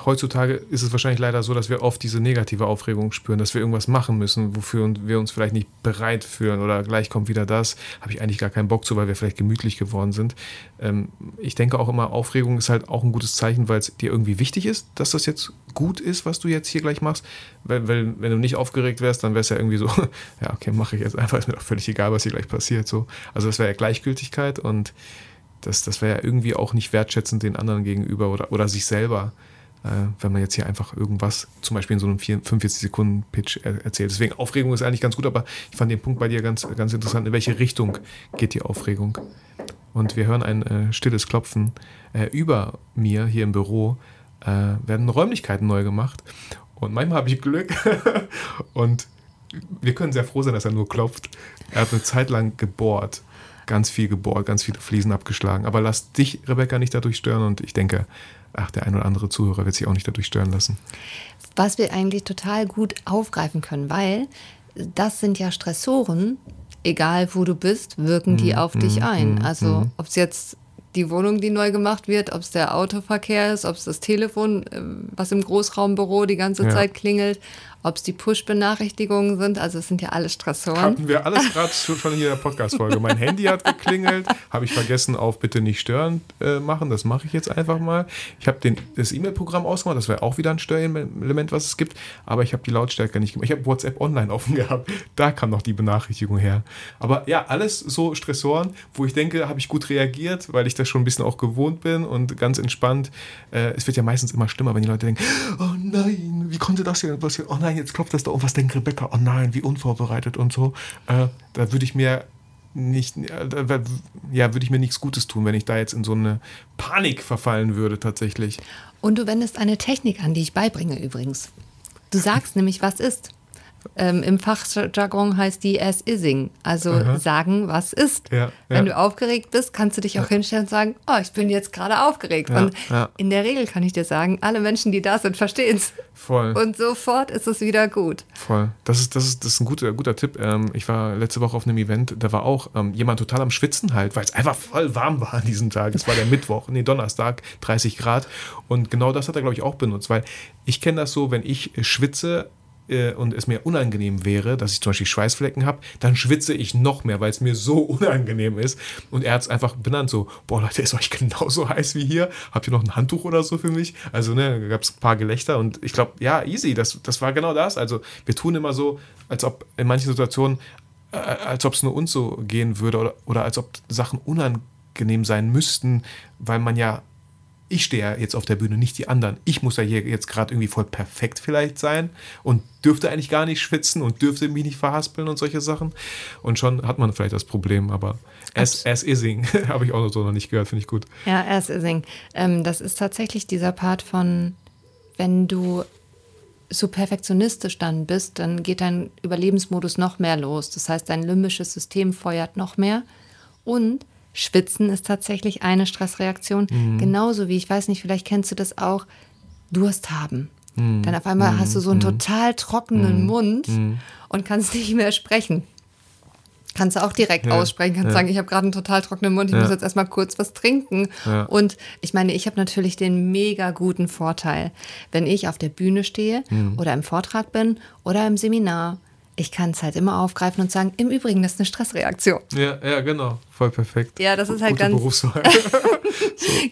heutzutage ist es wahrscheinlich leider so, dass wir oft diese negative Aufregung spüren, dass wir irgendwas machen müssen, wofür wir uns vielleicht nicht bereit fühlen oder gleich kommt wieder das, habe ich eigentlich gar keinen Bock zu, weil wir vielleicht gemütlich geworden sind. Ähm, ich denke auch immer, Aufregung ist halt auch ein gutes Zeichen, weil es dir irgendwie wichtig ist, dass das jetzt gut ist, was du jetzt hier gleich machst. Weil, weil wenn du nicht aufgeregt wärst, dann wäre es ja irgendwie so, ja, okay, mache ich jetzt einfach, ist mir doch völlig egal, was hier gleich passiert. So. Also das wäre ja Gleichgültigkeit und das, das wäre ja irgendwie auch nicht wertschätzend den anderen gegenüber oder, oder sich selber äh, wenn man jetzt hier einfach irgendwas, zum Beispiel in so einem 45-Sekunden-Pitch er erzählt. Deswegen Aufregung ist eigentlich ganz gut, aber ich fand den Punkt bei dir ganz, ganz interessant. In welche Richtung geht die Aufregung? Und wir hören ein äh, stilles Klopfen. Äh, über mir hier im Büro äh, werden Räumlichkeiten neu gemacht. Und manchmal habe ich Glück und wir können sehr froh sein, dass er nur klopft. Er hat eine Zeit lang gebohrt ganz viel gebohrt, ganz viele Fliesen abgeschlagen. Aber lass dich, Rebecca, nicht dadurch stören und ich denke, ach, der ein oder andere Zuhörer wird sich auch nicht dadurch stören lassen. Was wir eigentlich total gut aufgreifen können, weil das sind ja Stressoren, egal wo du bist, wirken die mhm. auf dich mhm. ein. Mhm. Also mhm. ob es jetzt die Wohnung, die neu gemacht wird, ob es der Autoverkehr ist, ob es das Telefon, äh, was im Großraumbüro die ganze ja. Zeit klingelt, ob es die Push-Benachrichtigungen sind. Also es sind ja alle Stressoren. Hatten wir alles gerade schon in der Podcast-Folge. Mein Handy hat geklingelt, habe ich vergessen auf bitte nicht stören äh, machen. Das mache ich jetzt einfach mal. Ich habe das E-Mail-Programm ausgemacht. Das wäre auch wieder ein Störelement, was es gibt. Aber ich habe die Lautstärke nicht gemacht. Ich habe WhatsApp online offen gehabt. Da kam noch die Benachrichtigung her. Aber ja, alles so Stressoren, wo ich denke, habe ich gut reagiert, weil ich das schon ein bisschen auch gewohnt bin und ganz entspannt. Äh, es wird ja meistens immer schlimmer, wenn die Leute denken, oh nein, wie konnte das hier passieren? Oh nein, nein, jetzt klopft das da um, was denkt Rebecca? Oh nein, wie unvorbereitet und so. Äh, da würde ich mir nicht, äh, ja, würde ich mir nichts Gutes tun, wenn ich da jetzt in so eine Panik verfallen würde tatsächlich. Und du wendest eine Technik an, die ich beibringe übrigens. Du sagst nämlich, was ist. Ähm, Im Fachjargon heißt die as ising, also Aha. sagen, was ist. Ja, Wenn ja. du aufgeregt bist, kannst du dich auch ja. hinstellen und sagen, oh, ich bin jetzt gerade aufgeregt. und in der Regel kann ich dir sagen, alle Menschen, die da sind, verstehen es. Voll. Und sofort ist es wieder gut. Voll. Das ist, das ist, das ist ein guter, guter Tipp. Ähm, ich war letzte Woche auf einem Event, da war auch ähm, jemand total am Schwitzen halt, weil es einfach voll warm war an diesem Tag. Es war der Mittwoch, nee, Donnerstag, 30 Grad. Und genau das hat er, glaube ich, auch benutzt, weil ich kenne das so, wenn ich schwitze, äh, und es mir unangenehm wäre, dass ich zum Beispiel Schweißflecken habe, dann schwitze ich noch mehr, weil es mir so unangenehm ist. Und er hat es einfach benannt, so, boah Leute, ist euch genauso heiß wie hier? Habt ihr noch ein Handtuch oder so für mich? Also, ne, gab es ein paar Gelächter und ich glaube, ja, easy, das, das war genau das. Also, wir tun immer so, als ob in manchen Situationen, äh, als ob es nur uns so gehen würde oder, oder als ob Sachen unangenehm sein müssten, weil man ja ich stehe ja jetzt auf der Bühne, nicht die anderen. Ich muss ja hier jetzt gerade irgendwie voll perfekt vielleicht sein und dürfte eigentlich gar nicht schwitzen und dürfte mich nicht verhaspeln und solche Sachen. Und schon hat man vielleicht das Problem, aber as, as ising habe ich auch so noch nicht gehört, finde ich gut. Ja, as ising. Ähm, das ist tatsächlich dieser Part von, wenn du so perfektionistisch dann bist, dann geht dein Überlebensmodus noch mehr los. Das heißt, dein limbisches System feuert noch mehr und Schwitzen ist tatsächlich eine Stressreaktion. Mhm. Genauso wie, ich weiß nicht, vielleicht kennst du das auch, Durst haben. Mhm. Dann auf einmal mhm. hast du so einen mhm. total trockenen mhm. Mund mhm. und kannst nicht mehr sprechen. Kannst du auch direkt ja, aussprechen, kannst ja. sagen, ich habe gerade einen total trockenen Mund, ich ja. muss jetzt erstmal kurz was trinken. Und ich meine, ich habe natürlich den mega guten Vorteil, wenn ich auf der Bühne stehe oder im Vortrag bin oder im Seminar ich kann es halt immer aufgreifen und sagen, im Übrigen, das ist eine Stressreaktion. Ja, ja, genau. Voll perfekt. Ja, das ist halt Gute ganz, so.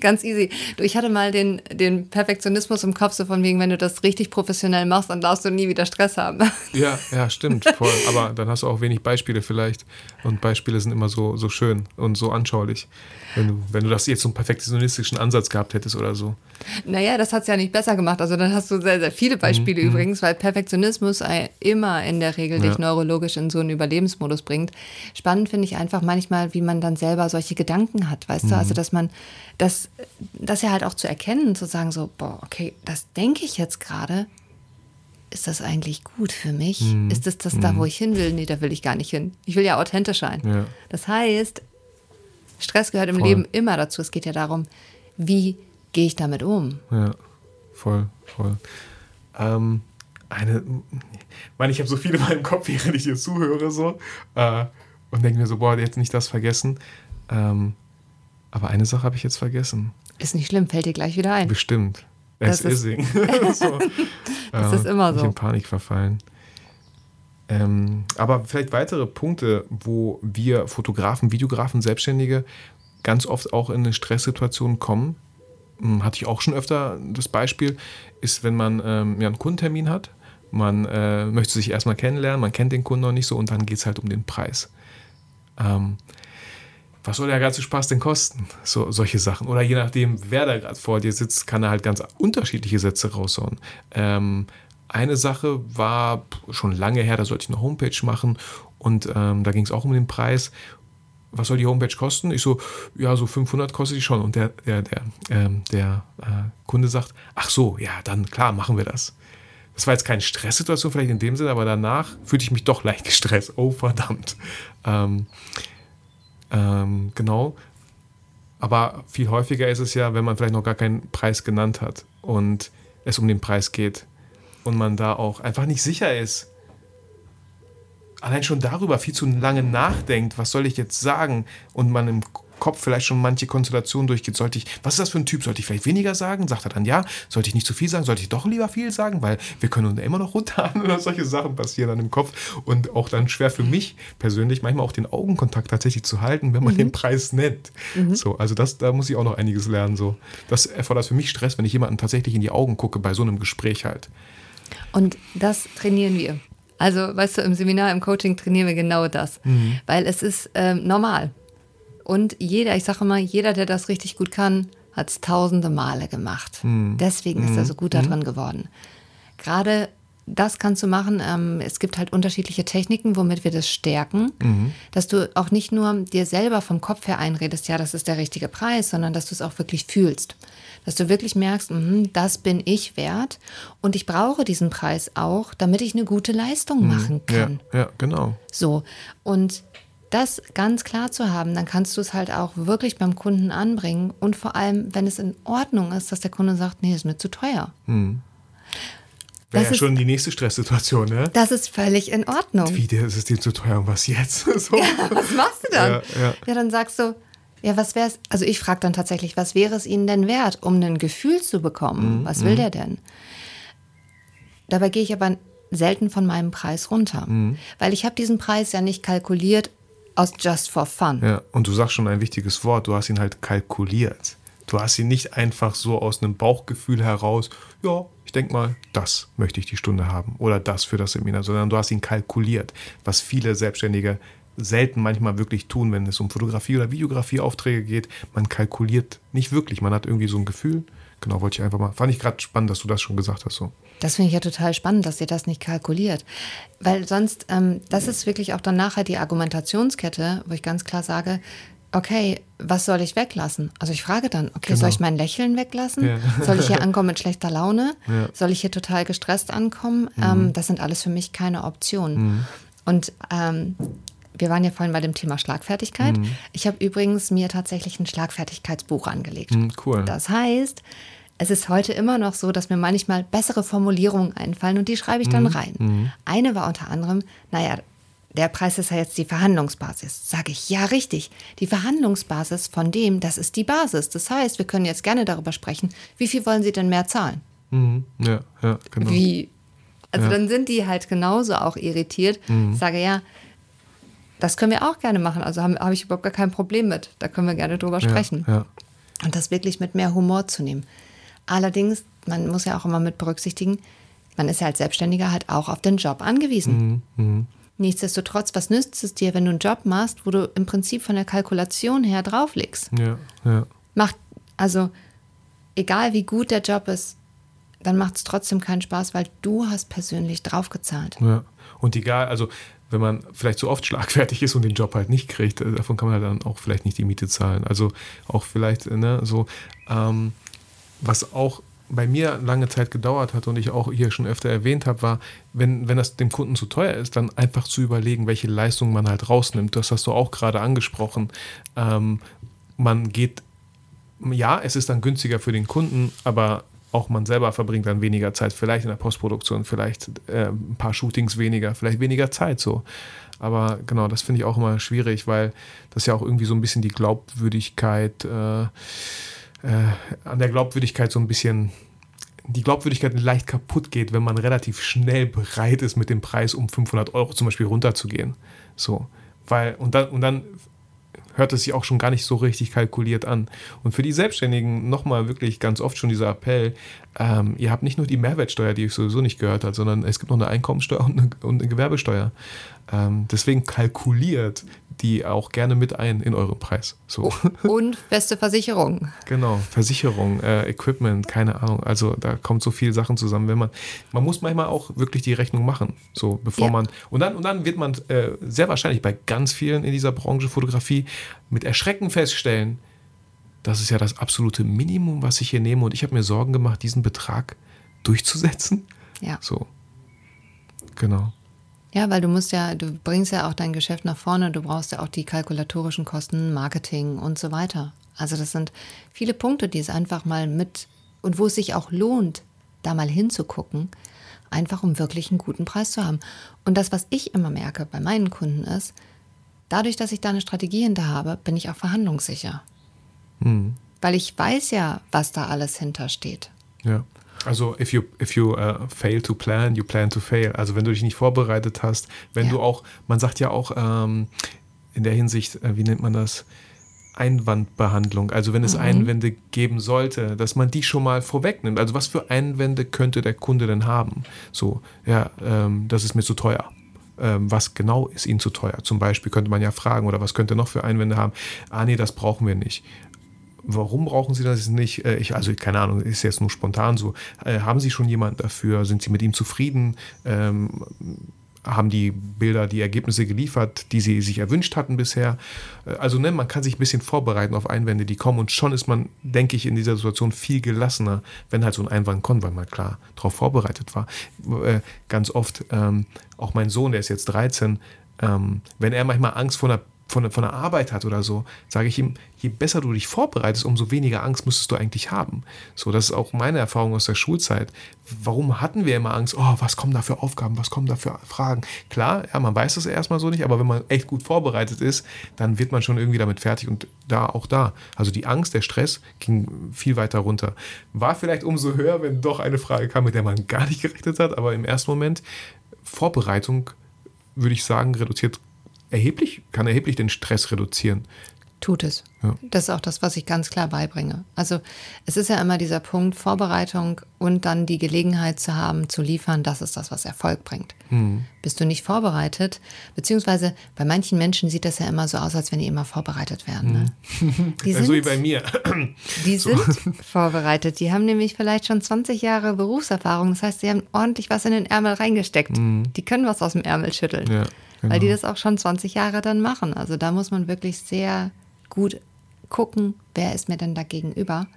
ganz easy. Du, ich hatte mal den, den Perfektionismus im Kopf, so von wegen, wenn du das richtig professionell machst, dann darfst du nie wieder Stress haben. Ja, ja, stimmt. Voll. Aber dann hast du auch wenig Beispiele vielleicht. Und Beispiele sind immer so, so schön und so anschaulich. Wenn du, wenn du das jetzt so einen perfektionistischen Ansatz gehabt hättest oder so. Naja, das hat es ja nicht besser gemacht. Also dann hast du sehr, sehr viele Beispiele mhm. übrigens, weil Perfektionismus immer in der Regel ja. dich neurologisch in so einen Überlebensmodus bringt. Spannend finde ich einfach manchmal, wie man dann selber solche Gedanken hat, weißt mhm. du? Also dass man das, das ja halt auch zu erkennen, zu sagen so, boah, okay, das denke ich jetzt gerade, ist das eigentlich gut für mich? Mhm. Ist das das da, wo mhm. ich hin will? Nee, da will ich gar nicht hin. Ich will ja authentisch sein. Ja. Das heißt, Stress gehört im voll. Leben immer dazu. Es geht ja darum, wie gehe ich damit um? Ja, voll, voll. Ähm, eine, ich meine, ich habe so viel in meinem Kopf, während ich dir zuhöre, so, äh, und denke mir so, boah, jetzt nicht das vergessen. Ähm, aber eine Sache habe ich jetzt vergessen. Ist nicht schlimm, fällt dir gleich wieder ein. Bestimmt. Es ist, so. das ist immer so. Ich in Panik verfallen. Ähm, aber vielleicht weitere Punkte, wo wir Fotografen, Videografen, Selbstständige ganz oft auch in eine Stresssituation kommen, hm, hatte ich auch schon öfter das Beispiel, ist, wenn man ähm, ja, einen Kundentermin hat, man äh, möchte sich erstmal kennenlernen, man kennt den Kunden noch nicht so und dann geht es halt um den Preis. Ähm, was soll der ganze Spaß denn kosten? So, solche Sachen. Oder je nachdem, wer da gerade vor dir sitzt, kann er halt ganz unterschiedliche Sätze raushauen. Ähm, eine Sache war schon lange her, da sollte ich eine Homepage machen und ähm, da ging es auch um den Preis. Was soll die Homepage kosten? Ich so, ja, so 500 kostet die schon. Und der, der, der, ähm, der äh, Kunde sagt, ach so, ja, dann klar, machen wir das. Das war jetzt keine Stresssituation vielleicht in dem Sinne, aber danach fühlte ich mich doch leicht gestresst. Oh, verdammt. Ähm, ähm, genau. Aber viel häufiger ist es ja, wenn man vielleicht noch gar keinen Preis genannt hat und es um den Preis geht und man da auch einfach nicht sicher ist. Allein schon darüber viel zu lange nachdenkt, was soll ich jetzt sagen und man im Kopf vielleicht schon manche Konstellationen durchgeht. Sollte ich, was ist das für ein Typ? Sollte ich vielleicht weniger sagen? Sagt er dann ja? Sollte ich nicht zu viel sagen? Sollte ich doch lieber viel sagen? Weil wir können uns immer noch runterhaben oder solche Sachen passieren dann im Kopf und auch dann schwer für mich persönlich manchmal auch den Augenkontakt tatsächlich zu halten, wenn man mhm. den Preis nennt. Mhm. So, also das, da muss ich auch noch einiges lernen. So, das erfordert für mich Stress, wenn ich jemanden tatsächlich in die Augen gucke bei so einem Gespräch halt. Und das trainieren wir. Also, weißt du, im Seminar, im Coaching trainieren wir genau das. Mhm. Weil es ist ähm, normal. Und jeder, ich sage immer, jeder, der das richtig gut kann, hat es tausende Male gemacht. Mhm. Deswegen ist er so gut mhm. darin geworden. Gerade das kannst du machen. Ähm, es gibt halt unterschiedliche Techniken, womit wir das stärken, mhm. dass du auch nicht nur dir selber vom Kopf her einredest, ja, das ist der richtige Preis, sondern dass du es auch wirklich fühlst dass du wirklich merkst, mh, das bin ich wert und ich brauche diesen Preis auch, damit ich eine gute Leistung mhm. machen kann. Ja, ja, genau. So und das ganz klar zu haben, dann kannst du es halt auch wirklich beim Kunden anbringen und vor allem, wenn es in Ordnung ist, dass der Kunde sagt, nee, ist mir zu teuer. Hm. Wäre ja schon die nächste Stresssituation, ne? Das ist völlig in Ordnung. Wie, das ist dir zu teuer und was jetzt? so. Ja, was machst du dann? Ja, ja. ja dann sagst du, ja, was wäre es? Also ich frage dann tatsächlich, was wäre es Ihnen denn wert, um ein Gefühl zu bekommen? Mhm. Was will mhm. der denn? Dabei gehe ich aber selten von meinem Preis runter. Mhm. Weil ich habe diesen Preis ja nicht kalkuliert aus just for fun. Ja, und du sagst schon ein wichtiges Wort, du hast ihn halt kalkuliert. Du hast ihn nicht einfach so aus einem Bauchgefühl heraus, ja, ich denke mal, das möchte ich die Stunde haben oder das für das Seminar, sondern du hast ihn kalkuliert, was viele Selbstständige selten manchmal wirklich tun, wenn es um Fotografie oder Videografie Aufträge geht. Man kalkuliert nicht wirklich, man hat irgendwie so ein Gefühl. Genau, wollte ich einfach mal. Fand ich gerade spannend, dass du das schon gesagt hast. So. Das finde ich ja total spannend, dass ihr das nicht kalkuliert. Weil sonst, ähm, das ist wirklich auch dann nachher die Argumentationskette, wo ich ganz klar sage, okay, was soll ich weglassen? Also ich frage dann, okay, Genau. soll ich mein Lächeln weglassen? Ja. Soll ich hier ankommen mit schlechter Laune? Ja. Mhm. Soll ich hier total gestresst ankommen? Ähm, das sind alles für mich keine Optionen. Und ähm, wir waren ja vorhin bei dem Thema Schlagfertigkeit. Mhm. Ich habe übrigens mir tatsächlich ein Schlagfertigkeitsbuch angelegt. Hm, cool. Das heißt, es ist heute immer noch so, dass mir manchmal bessere Formulierungen einfallen und die schreibe ich dann rein. Eine war unter anderem, naja, der Preis ist ja jetzt die Verhandlungsbasis. Sage ich, ja, richtig. Die Verhandlungsbasis von dem, das ist die Basis. Das heißt, wir können jetzt gerne darüber sprechen, wie viel wollen Sie denn mehr zahlen? Mhm. Ja, ja, genau. Wie? Also Ja. dann sind die halt genauso auch irritiert. Ich sage, ja, das können wir auch gerne machen. Also habe hab ich überhaupt gar kein Problem mit. Da können wir gerne drüber sprechen. Ja, ja. Und das wirklich mit mehr Humor zu nehmen. Allerdings, man muss ja auch immer mit berücksichtigen, man ist ja als Selbstständiger halt auch auf den Job angewiesen. Nichtsdestotrotz, was nützt es dir, wenn du einen Job machst, wo du im Prinzip von der Kalkulation her drauflegst? ja, ja. Macht, also, egal wie gut der Job ist, dann macht es trotzdem keinen Spaß, weil du hast persönlich draufgezahlt. Ja. Und egal, also wenn man vielleicht so oft schlagfertig ist und den Job halt nicht kriegt, äh, davon kann man dann auch vielleicht nicht die Miete zahlen. Also auch vielleicht, äh, ne, so, ähm, was auch bei mir lange Zeit gedauert hat und ich auch hier schon öfter erwähnt habe, war, wenn, wenn das dem Kunden zu teuer ist, dann einfach zu überlegen, welche Leistung man halt rausnimmt. Das hast du auch gerade angesprochen. Ähm, man geht, ja, es ist dann günstiger für den Kunden, aber auch man selber verbringt dann weniger Zeit, vielleicht in der Postproduktion, vielleicht äh, ein paar Shootings weniger, vielleicht weniger Zeit so. Aber genau, das finde ich auch immer schwierig, weil das ja auch irgendwie so ein bisschen die Glaubwürdigkeit, äh, äh, an der Glaubwürdigkeit so ein bisschen, die Glaubwürdigkeit leicht kaputt geht, wenn man relativ schnell bereit ist, mit dem Preis um 500 Euro zum Beispiel runterzugehen. So, weil, und dann, und dann hört es sich auch schon gar nicht so richtig kalkuliert an. Und für die Selbstständigen nochmal wirklich ganz oft schon dieser Appell, ähm, ihr habt nicht nur die Mehrwertsteuer, die euch sowieso nicht gehört hat, sondern es gibt noch eine Einkommensteuer und eine, und eine Gewerbesteuer. Ähm, deswegen kalkuliert die auch gerne mit ein in euren Preis. So. Und beste Versicherung. Genau, Versicherung, äh, Equipment, keine Ahnung. Also da kommt so viel Sachen zusammen, wenn man, man muss manchmal auch wirklich die Rechnung machen, so bevor Ja. man und dann und dann wird man äh, sehr wahrscheinlich bei ganz vielen in dieser Branche Fotografie mit Erschrecken feststellen, das ist ja das absolute Minimum, was ich hier nehme und ich habe mir Sorgen gemacht, diesen Betrag durchzusetzen. Ja. So, genau. Ja, weil du musst ja, du bringst ja auch dein Geschäft nach vorne, du brauchst ja auch die kalkulatorischen Kosten, Marketing und so weiter. Also das sind viele Punkte, die es einfach mal mit und wo es sich auch lohnt, da mal hinzugucken, einfach um wirklich einen guten Preis zu haben. Und das, was ich immer merke bei meinen Kunden ist, dadurch, dass ich da eine Strategie hinter habe, bin ich auch verhandlungssicher. Weil ich weiß ja, was da alles hintersteht. Ja. Also if you if you uh, fail to plan, you plan to fail. Also wenn du dich nicht vorbereitet hast, wenn Ja. du auch, man sagt ja auch ähm, in der Hinsicht, äh, wie nennt man das? Einwandbehandlung. Also wenn es Einwände geben sollte, dass man die schon mal vorwegnimmt. Also was für Einwände könnte der Kunde denn haben? So, ja, ähm, das ist mir zu teuer. Ähm, was genau ist Ihnen zu teuer? Zum Beispiel könnte man ja fragen, oder was könnte er noch für Einwände haben? Ah, nee, das brauchen wir nicht warum brauchen Sie das nicht? Äh, Ich, also keine Ahnung, ist jetzt nur spontan so. Äh, haben Sie schon jemanden dafür? Sind Sie mit ihm zufrieden? Ähm, haben die Bilder die Ergebnisse geliefert, die Sie sich erwünscht hatten bisher? Äh, Also ne, man kann sich ein bisschen vorbereiten auf Einwände, die kommen und schon ist man, denke ich, in dieser Situation viel gelassener, wenn halt so ein Einwand kommt, weil man klar darauf vorbereitet war. Ganz oft, ähm, auch mein Sohn, der ist jetzt 13, ähm, wenn er manchmal Angst vor einer von, von der Arbeit hat oder so, sage ich ihm, je besser du dich vorbereitest, umso weniger Angst müsstest du eigentlich haben. So, das ist auch meine Erfahrung aus der Schulzeit. Warum hatten wir immer Angst? Oh, was kommen da für Aufgaben? Was kommen da für Fragen? Klar, ja, man weiß das erstmal so nicht, aber wenn man echt gut vorbereitet ist, dann wird man schon irgendwie damit fertig und da auch da. Also die Angst, der Stress ging viel weiter runter. War vielleicht umso höher, wenn doch eine Frage kam, mit der man gar nicht gerechnet hat, aber im ersten Moment Vorbereitung, würde ich sagen, reduziert erheblich, kann erheblich den Stress reduzieren. Tut es. Ja. Das ist auch das, was ich ganz klar beibringe. Also es ist ja immer dieser Punkt Vorbereitung und dann die Gelegenheit zu haben, zu liefern, das ist das, was Erfolg bringt. Hm. Bist du nicht vorbereitet, beziehungsweise bei manchen Menschen sieht das ja immer so aus, als wenn die immer vorbereitet wären. Ne? Hm. Die sind, so wie bei mir. Die so. sind vorbereitet. Die haben nämlich vielleicht schon 20 Jahre Berufserfahrung. Das heißt, sie haben ordentlich was in den Ärmel reingesteckt. Hm. Die können was aus dem Ärmel schütteln. Ja. Genau. Weil die das auch schon 20 Jahre dann machen. Also da muss man wirklich sehr gut gucken, wer ist mir denn da gegenüber.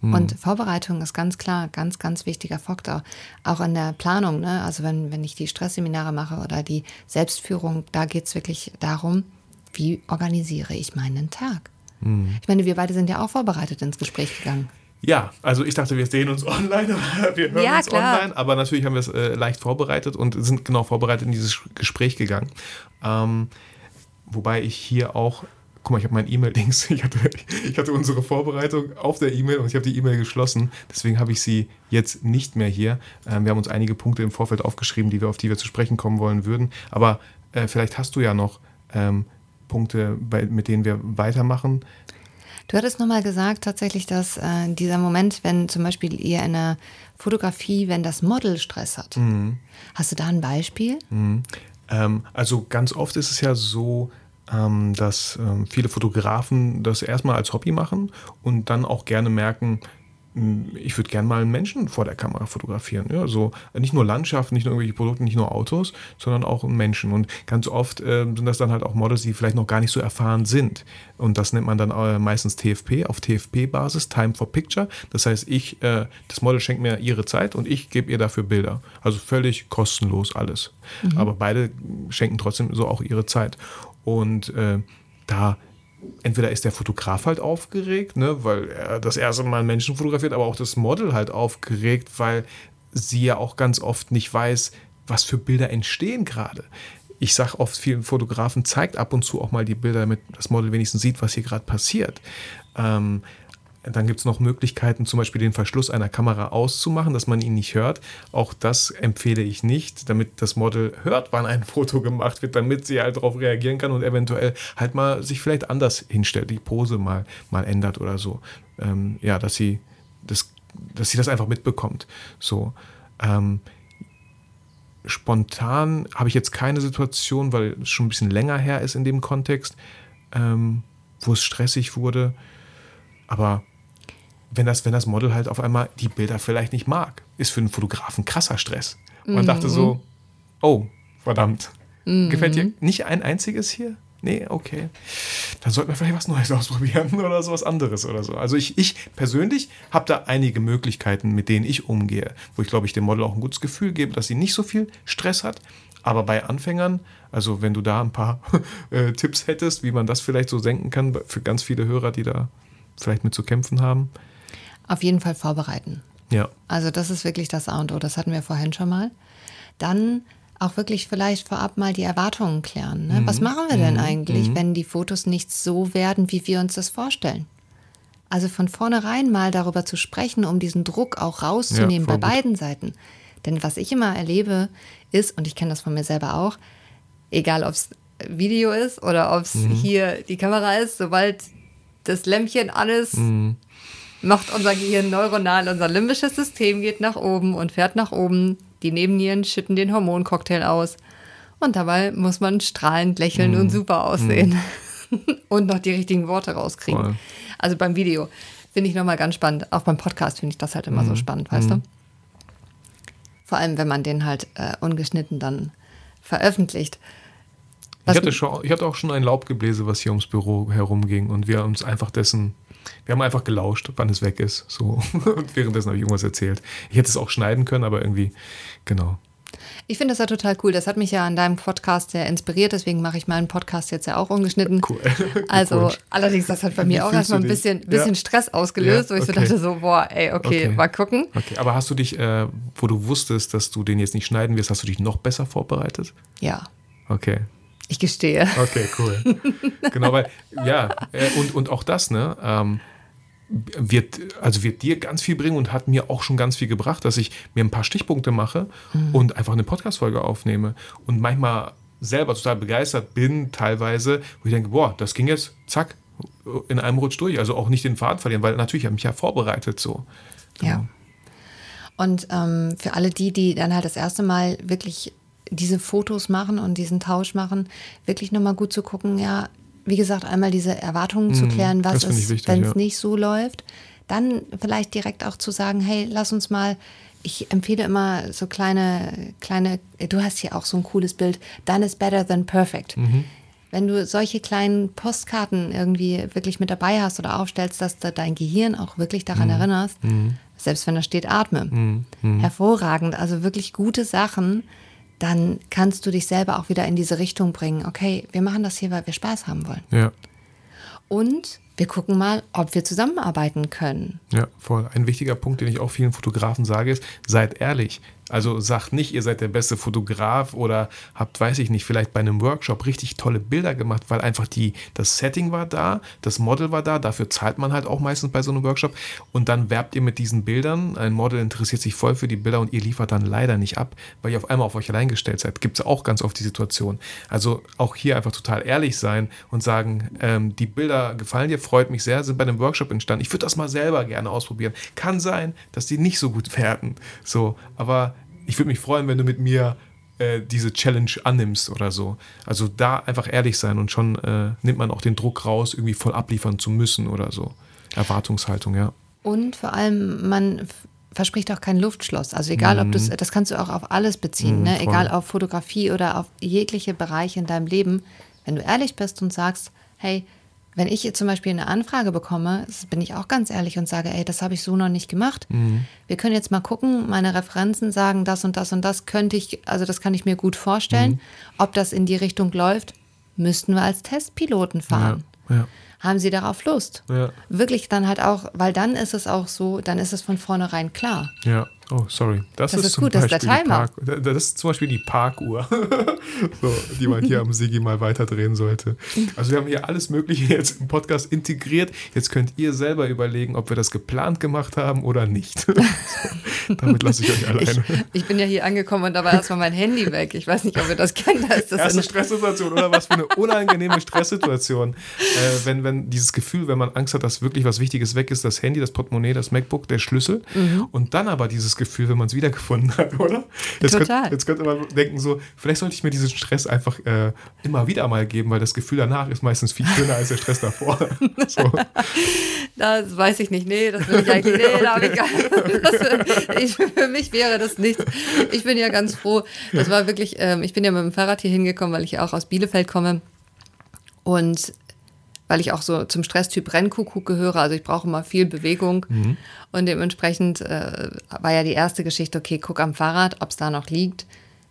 Mhm. Und Vorbereitung ist ganz klar, ganz, ganz wichtiger Faktor. Auch in der Planung, ne? also wenn, wenn ich die Stressseminare mache oder die Selbstführung, da geht es wirklich darum, wie organisiere ich meinen Tag. Mhm. Ich meine, wir beide sind ja auch vorbereitet ins Gespräch gegangen. Ja, also ich dachte, wir sehen uns online, wir hören ja, uns klar. online, aber natürlich haben wir es äh, leicht vorbereitet und sind genau vorbereitet in dieses Gespräch gegangen. Ähm, wobei ich hier auch, guck mal, ich habe mein E-Mail-Dings, ich hatte, ich hatte unsere Vorbereitung auf der E-Mail und ich habe die E-Mail geschlossen, deswegen habe ich sie jetzt nicht mehr hier. Ähm, wir haben uns einige Punkte im Vorfeld aufgeschrieben, die wir, auf die wir zu sprechen kommen wollen würden, aber äh, vielleicht hast du ja noch ähm, Punkte, bei, mit denen wir weitermachen. Du hattest nochmal gesagt, tatsächlich, dass äh, dieser Moment, wenn zum Beispiel ihr in der Fotografie, wenn das Model Stress hat. Mhm. Hast du da ein Beispiel? Mhm. Ähm, also ganz oft ist es ja so, ähm, dass ähm, viele Fotografen das erstmal als Hobby machen und dann auch gerne merken, ich würde gerne mal einen Menschen vor der Kamera fotografieren. Ja, so nicht nur Landschaften, nicht nur irgendwelche Produkte, nicht nur Autos, sondern auch Menschen. Und ganz oft äh, sind das dann halt auch Models, die vielleicht noch gar nicht so erfahren sind. Und das nennt man dann äh, meistens TFP, auf TFP-Basis, Time for Picture. Das heißt, ich, äh, das Model schenkt mir ihre Zeit und ich gebe ihr dafür Bilder. Also völlig kostenlos alles. Mhm. Aber beide schenken trotzdem so auch ihre Zeit. Und äh, da entweder ist der Fotograf halt aufgeregt, ne, weil er das erste Mal Menschen fotografiert, aber auch das Model halt aufgeregt, weil sie ja auch ganz oft nicht weiß, was für Bilder entstehen gerade. Ich sage oft vielen Fotografen, zeigt ab und zu auch mal die Bilder, damit das Model wenigstens sieht, was hier gerade passiert. Ähm, dann gibt es noch Möglichkeiten, zum Beispiel den Verschluss einer Kamera auszumachen, dass man ihn nicht hört. Auch das empfehle ich nicht, damit das Model hört, wann ein Foto gemacht wird, damit sie halt darauf reagieren kann und eventuell halt mal sich vielleicht anders hinstellt, die Pose mal, mal ändert oder so. Ähm, ja, dass sie, das, dass sie das einfach mitbekommt. So. Ähm, spontan habe ich jetzt keine Situation, weil es schon ein bisschen länger her ist in dem Kontext, ähm, wo es stressig wurde. Aber wenn das, wenn das Model halt auf einmal die Bilder vielleicht nicht mag, ist für einen Fotografen krasser Stress. Und man mhm. dachte so, oh, verdammt. Mhm. Gefällt dir nicht ein einziges hier? Nee, okay. Dann sollten wir vielleicht was Neues ausprobieren oder sowas anderes oder so. Also ich, ich persönlich habe da einige Möglichkeiten, mit denen ich umgehe, wo ich glaube ich dem Model auch ein gutes Gefühl gebe, dass sie nicht so viel Stress hat. Aber bei Anfängern, also wenn du da ein paar äh, Tipps hättest, wie man das vielleicht so senken kann für ganz viele Hörer, die da vielleicht mit zu kämpfen haben, auf jeden Fall vorbereiten. Ja. Also das ist wirklich das A und O, das hatten wir vorhin schon mal. Dann auch wirklich vielleicht vorab mal die Erwartungen klären. Ne? Mhm. Was machen wir denn mhm. eigentlich, mhm. wenn die Fotos nicht so werden, wie wir uns das vorstellen? Also von vornherein mal darüber zu sprechen, um diesen Druck auch rauszunehmen ja, bei beiden Seiten. Denn was ich immer erlebe, ist, und ich kenne das von mir selber auch, egal ob es Video ist oder ob es mhm. hier die Kamera ist, sobald das Lämpchen an ist, mhm macht unser Gehirn neuronal, unser limbisches System geht nach oben und fährt nach oben. Die Nebennieren schütten den Hormoncocktail aus. Und dabei muss man strahlend lächeln mm. und super aussehen. Mm. und noch die richtigen Worte rauskriegen. Voll. Also beim Video finde ich nochmal ganz spannend. Auch beim Podcast finde ich das halt immer mm. so spannend, weißt du? Mm. Vor allem, wenn man den halt äh, ungeschnitten dann veröffentlicht. ich hatte, schon, ich hatte auch schon ein Laubgebläse, was hier ums Büro herumging und wir uns einfach dessen wir haben einfach gelauscht, wann es weg ist. So. Und währenddessen habe ich irgendwas erzählt. Ich hätte es auch schneiden können, aber irgendwie, genau. Ich finde das ja total cool. Das hat mich ja an deinem Podcast sehr inspiriert, deswegen mache ich meinen Podcast jetzt ja auch ungeschnitten. Cool. Also allerdings, das hat bei mir auch erstmal ein bisschen, bisschen ja. Stress ausgelöst, ja, wo ich so dachte so, boah, ey, okay, okay. mal gucken. Okay, aber hast du dich, äh, wo du wusstest, dass du den jetzt nicht schneiden wirst, hast du dich noch besser vorbereitet? Ja. Okay. Ich gestehe. Okay, cool. genau, weil, ja, äh, und, und auch das, ne, ähm, wird, also wird dir ganz viel bringen und hat mir auch schon ganz viel gebracht, dass ich mir ein paar Stichpunkte mache mhm. und einfach eine Podcast-Folge aufnehme und manchmal selber total begeistert bin, teilweise, wo ich denke, boah, das ging jetzt, zack, in einem Rutsch durch. Also auch nicht den Faden verlieren, weil natürlich habe ich mich ja vorbereitet so. Genau. Ja. Und ähm, für alle die, die dann halt das erste Mal wirklich diese Fotos machen und diesen Tausch machen, wirklich nochmal gut zu gucken, ja, wie gesagt, einmal diese Erwartungen zu mhm, klären, was ist, wenn es ja. nicht so läuft. Dann vielleicht direkt auch zu sagen, hey, lass uns mal, ich empfehle immer so kleine, kleine, du hast hier auch so ein cooles Bild, done is better than perfect. Mhm. Wenn du solche kleinen Postkarten irgendwie wirklich mit dabei hast oder aufstellst, dass du dein Gehirn auch wirklich daran mhm. erinnerst, mhm. selbst wenn da steht, atme. Mhm. Mhm. Hervorragend, also wirklich gute Sachen, dann kannst du dich selber auch wieder in diese Richtung bringen. Okay, wir machen das hier, weil wir Spaß haben wollen. Ja. Und wir gucken mal, ob wir zusammenarbeiten können. Ja, voll. Ein wichtiger Punkt, den ich auch vielen Fotografen sage, ist, seid ehrlich. Also sagt nicht, ihr seid der beste Fotograf oder habt, weiß ich nicht, vielleicht bei einem Workshop richtig tolle Bilder gemacht, weil einfach die, das Setting war da, das Model war da, dafür zahlt man halt auch meistens bei so einem Workshop und dann werbt ihr mit diesen Bildern. Ein Model interessiert sich voll für die Bilder und ihr liefert dann leider nicht ab, weil ihr auf einmal auf euch allein gestellt seid. Gibt es auch ganz oft die Situation. Also auch hier einfach total ehrlich sein und sagen, ähm, die Bilder gefallen dir, freut mich sehr, sind bei einem Workshop entstanden. Ich würde das mal selber gerne ausprobieren. Kann sein, dass die nicht so gut werden. So, aber ich würde mich freuen, wenn du mit mir äh, diese Challenge annimmst oder so. Also da einfach ehrlich sein und schon äh, nimmt man auch den Druck raus, irgendwie voll abliefern zu müssen oder so. Erwartungshaltung, ja. Und vor allem, man verspricht auch kein Luftschloss. Also egal, ob du mhm. das kannst du auch auf alles beziehen, mm, ne? egal auf Fotografie oder auf jegliche Bereiche in deinem Leben. Wenn du ehrlich bist und sagst, hey, wenn ich jetzt zum Beispiel eine Anfrage bekomme, bin ich auch ganz ehrlich und sage, ey, das habe ich so noch nicht gemacht. Mhm. Wir können jetzt mal gucken, meine Referenzen sagen, das und das und das könnte ich, also das kann ich mir gut vorstellen. Mhm. Ob das in die Richtung läuft, müssten wir als Testpiloten fahren. Ja, ja. Haben Sie darauf Lust? Ja. Wirklich dann halt auch, weil dann ist es auch so, dann ist es von vornherein klar. Ja. Oh, sorry. Das, das ist, ist gut, das ist der Timer. Park, das ist zum Beispiel die Parkuhr, so, die man hier am Sigi mal weiterdrehen sollte. Also wir haben hier alles Mögliche jetzt im Podcast integriert. Jetzt könnt ihr selber überlegen, ob wir das geplant gemacht haben oder nicht. so, damit lasse ich euch alleine. Ich, ich, bin ja hier angekommen und da war erstmal mein Handy weg. Ich weiß nicht, ob ihr das kennt. Da ist das Erste Stresssituation oder was für eine unangenehme Stresssituation. Äh, wenn, wenn dieses Gefühl, wenn man Angst hat, dass wirklich was Wichtiges weg ist, das Handy, das Portemonnaie, das MacBook, der Schlüssel mhm. und dann aber dieses Gefühl, wenn man es wiedergefunden hat, oder? Jetzt Total. Könnt, jetzt könnte man denken, so, vielleicht sollte ich mir diesen Stress einfach äh, immer wieder mal geben, weil das Gefühl danach ist meistens viel schöner als der Stress davor. so. Das weiß ich nicht. Nee, das will ich eigentlich. Nee, okay. da ich gar das, ich, Für mich wäre das nichts. Ich bin ja ganz froh. Das war wirklich, ähm, ich bin ja mit dem Fahrrad hier hingekommen, weil ich ja auch aus Bielefeld komme. Und weil ich auch so zum Stresstyp Rennkuckuck gehöre. Also ich brauche immer viel Bewegung. Mhm. Und dementsprechend äh, war ja die erste Geschichte, okay, guck am Fahrrad, ob es da noch liegt,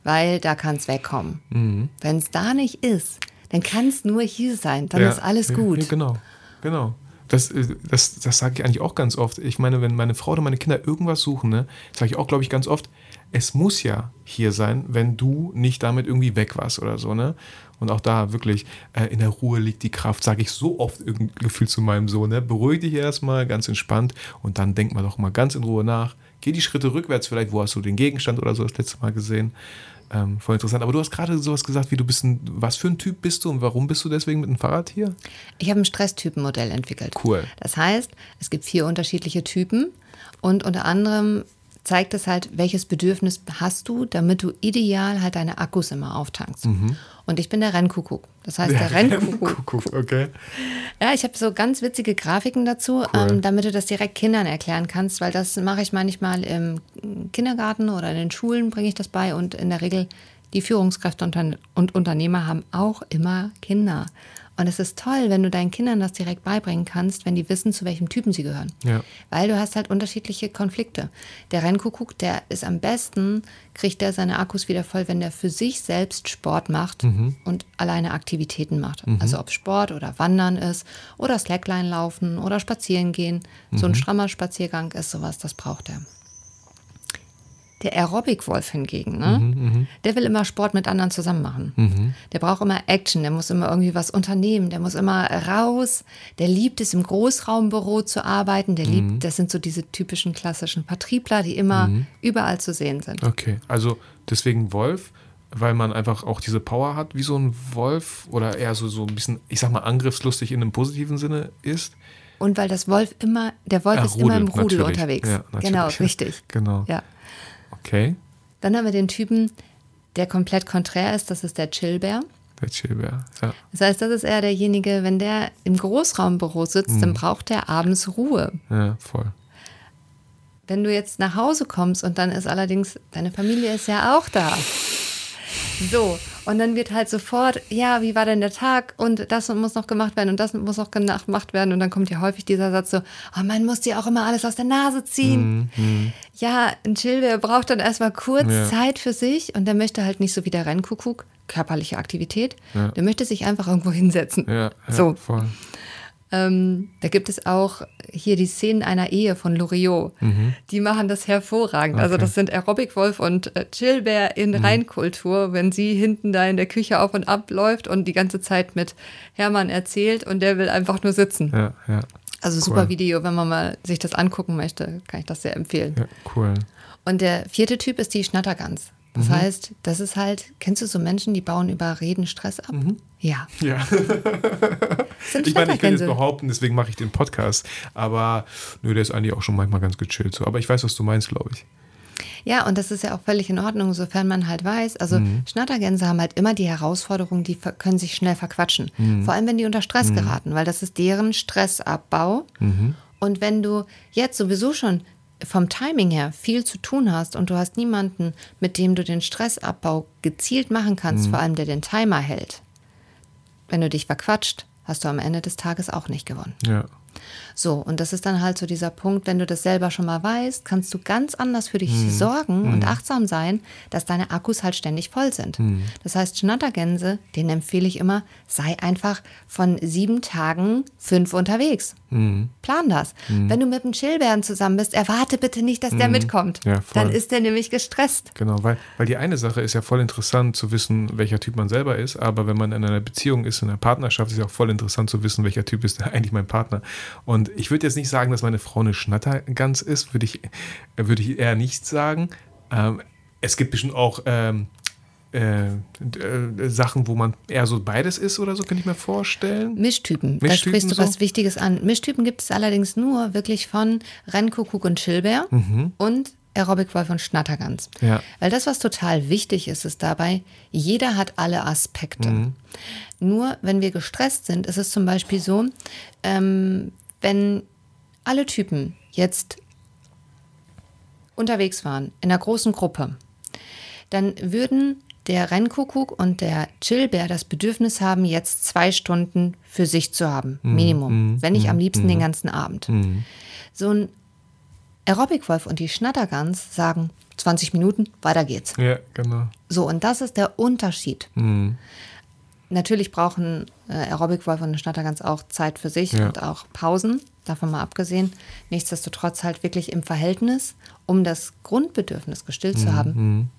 weil da kann es wegkommen. Mhm. Wenn es da nicht ist, dann kann es nur hier sein. Dann ja, ist alles gut. Ja, genau, genau. Das, äh, das, das sage ich eigentlich auch ganz oft. Ich meine, wenn meine Frau oder meine Kinder irgendwas suchen, ne, sage ich auch, glaube ich, ganz oft, es muss ja hier sein, wenn du nicht damit irgendwie weg warst oder so, ne? Und auch da wirklich äh, in der Ruhe liegt die Kraft, sage ich so oft irgendwie Gefühl zu meinem Sohn. Ne? Beruhig dich erstmal, ganz entspannt und dann denk mal doch mal ganz in Ruhe nach. Geh die Schritte rückwärts, vielleicht, wo hast du den Gegenstand oder so das letzte Mal gesehen. Ähm, voll interessant. Aber du hast gerade sowas gesagt, wie du bist ein, was für ein Typ bist du und warum bist du deswegen mit dem Fahrrad hier? Ich habe ein Stresstypenmodell entwickelt. Cool. Das heißt, es gibt vier unterschiedliche Typen und unter anderem zeigt es halt, welches Bedürfnis hast du, damit du ideal halt deine Akkus immer auftankst. Mhm. Und ich bin der Rennkuckuck. Das heißt, der, der Rennkuckuck. okay. Ja, ich habe so ganz witzige Grafiken dazu, cool. ähm, damit du das direkt Kindern erklären kannst, weil das mache ich manchmal im Kindergarten oder in den Schulen bringe ich das bei und in der Regel die Führungskräfte und Unternehmer haben auch immer Kinder. Und es ist toll, wenn du deinen Kindern das direkt beibringen kannst, wenn die wissen, zu welchem Typen sie gehören. Ja. Weil du hast halt unterschiedliche Konflikte. Der Rennkuckuck, der ist am besten, kriegt der seine Akkus wieder voll, wenn der für sich selbst Sport macht Mhm. und alleine Aktivitäten macht. Also ob Sport oder Wandern ist oder Slackline laufen oder spazieren gehen. So Mhm. ein strammer Spaziergang ist sowas, das braucht er. Der Aerobic-Wolf hingegen, ne? Mhm, der will immer Sport mit anderen zusammen machen. Der braucht immer Action, der muss immer irgendwie was unternehmen, der muss immer raus. Der liebt es, im Großraumbüro zu arbeiten. Der Mhm. liebt, das sind so diese typischen klassischen Vertriebler, die immer Mhm. überall zu sehen sind. Okay, also deswegen Wolf, weil man einfach auch diese Power hat, wie so ein Wolf oder eher so, so ein bisschen, ich sag mal, angriffslustig in einem positiven Sinne ist. Und weil das Wolf immer, der Wolf Ah, ist immer im Rudel, Rudel natürlich. unterwegs. Ja, genau, richtig. Genau. Ja. Okay, Dann haben wir den Typen, der komplett konträr ist, das ist der Chillbär. der Chillbär. Ja. Das heißt, das ist eher derjenige, wenn der im Großraumbüro sitzt, Mhm. dann braucht der abends Ruhe. ja, voll. Wenn du jetzt nach Hause kommst und dann ist allerdings, deine Familie ist ja auch da. So, und dann wird halt sofort, ja, wie war denn der Tag und das muss noch gemacht werden und das muss noch gemacht werden und dann kommt ja häufig dieser Satz so, oh, man muss dir auch immer alles aus der Nase ziehen. Ja, ein Chillbär braucht dann erstmal kurz Ja. Zeit für sich und der möchte halt nicht so wie der Rennkuckuck, körperliche Aktivität, Ja. der möchte sich einfach irgendwo hinsetzen. Ja, ja So, voll. Ähm, da gibt es auch hier die Szenen einer Ehe von Loriot. Die machen das hervorragend. Also Mhm. Okay. Mhm. das sind Aerobic Wolf und äh, Chillbär in Reinkultur, wenn sie hinten da in der Küche auf und ab läuft und die ganze Zeit mit Hermann erzählt und der will einfach nur sitzen. Ja, ja. Also super Cool. Video, wenn man mal sich das angucken möchte, kann ich das sehr empfehlen. Ja, cool. Und der vierte Typ ist die Schnattergans. Das Mhm. heißt, das ist halt, kennst du so Menschen, die bauen über Reden Stress ab? Ja. Ja. Mhm. Ich meine, ich Schnattergänse. jetzt behaupten, deswegen mache ich den Podcast. Aber nö, der ist eigentlich auch schon manchmal ganz gechillt so. Aber ich weiß, was du meinst, glaube ich. Ja, und das ist ja auch völlig in Ordnung, sofern man halt weiß. Also Mhm. Schnattergänse haben halt immer die Herausforderung, die können sich schnell verquatschen. Mhm. Vor allem, wenn die unter Stress geraten, weil das ist deren Stressabbau. Mhm. Und wenn du jetzt sowieso schon vom Timing her viel zu tun hast und du hast niemanden, mit dem du den Stressabbau gezielt machen kannst, Mhm. vor allem der den Timer hält, wenn du dich verquatscht, hast du am Ende des Tages auch nicht gewonnen. Ja. So, und das ist dann halt so dieser Punkt, wenn du das selber schon mal weißt, kannst du ganz anders für dich Mhm. sorgen und achtsam sein, dass deine Akkus halt ständig voll sind. Mhm. Das heißt, Schnattergänse, den empfehle ich immer, sei einfach von sieben Tagen fünf unterwegs. Mhm. Plan das. Wenn du mit einem Chillbären zusammen bist, erwarte bitte nicht, dass der mitkommt. Mhm. Ja, voll. dann ist der nämlich gestresst. Genau, weil, weil die eine Sache ist ja voll interessant zu wissen, welcher Typ man selber ist, aber wenn man in einer Beziehung ist, in einer Partnerschaft, ist ja auch voll interessant zu wissen, welcher Typ ist eigentlich mein Partner. Und ich würde jetzt nicht sagen, dass meine Frau eine Schnattergans ist, würde ich, würde ich eher nicht sagen. Ähm, es gibt bestimmt auch ähm, äh, äh, Sachen, wo man eher so beides ist oder so, könnte ich mir vorstellen. Mischtypen, da Mischtypen sprichst du so? was Wichtiges an. Mischtypen gibt es allerdings nur wirklich von Rennkuckuck und Chillbär und Aerobic Wolf und Schnattergans. Mhm. Ja. Weil das, was total wichtig ist, ist dabei, jeder hat alle Aspekte. Mhm. Nur wenn wir gestresst sind, ist es zum Beispiel so, ähm, wenn alle Typen jetzt unterwegs waren, in einer großen Gruppe, dann würden der Rennkuckuck und der Chillbär das Bedürfnis haben, jetzt zwei Stunden für sich zu haben. Minimum. wenn nicht am liebsten den ganzen Abend. So ein Aerobic-Wolf und die Schnattergans sagen 20 Minuten, weiter geht's. Ja, genau. So, und das ist der Unterschied. Natürlich brauchen äh, Aerobic-Wolf und Schnattergans auch Zeit für sich Ja. und auch Pausen, davon mal abgesehen. Nichtsdestotrotz halt wirklich im Verhältnis, um das Grundbedürfnis gestillt zu haben,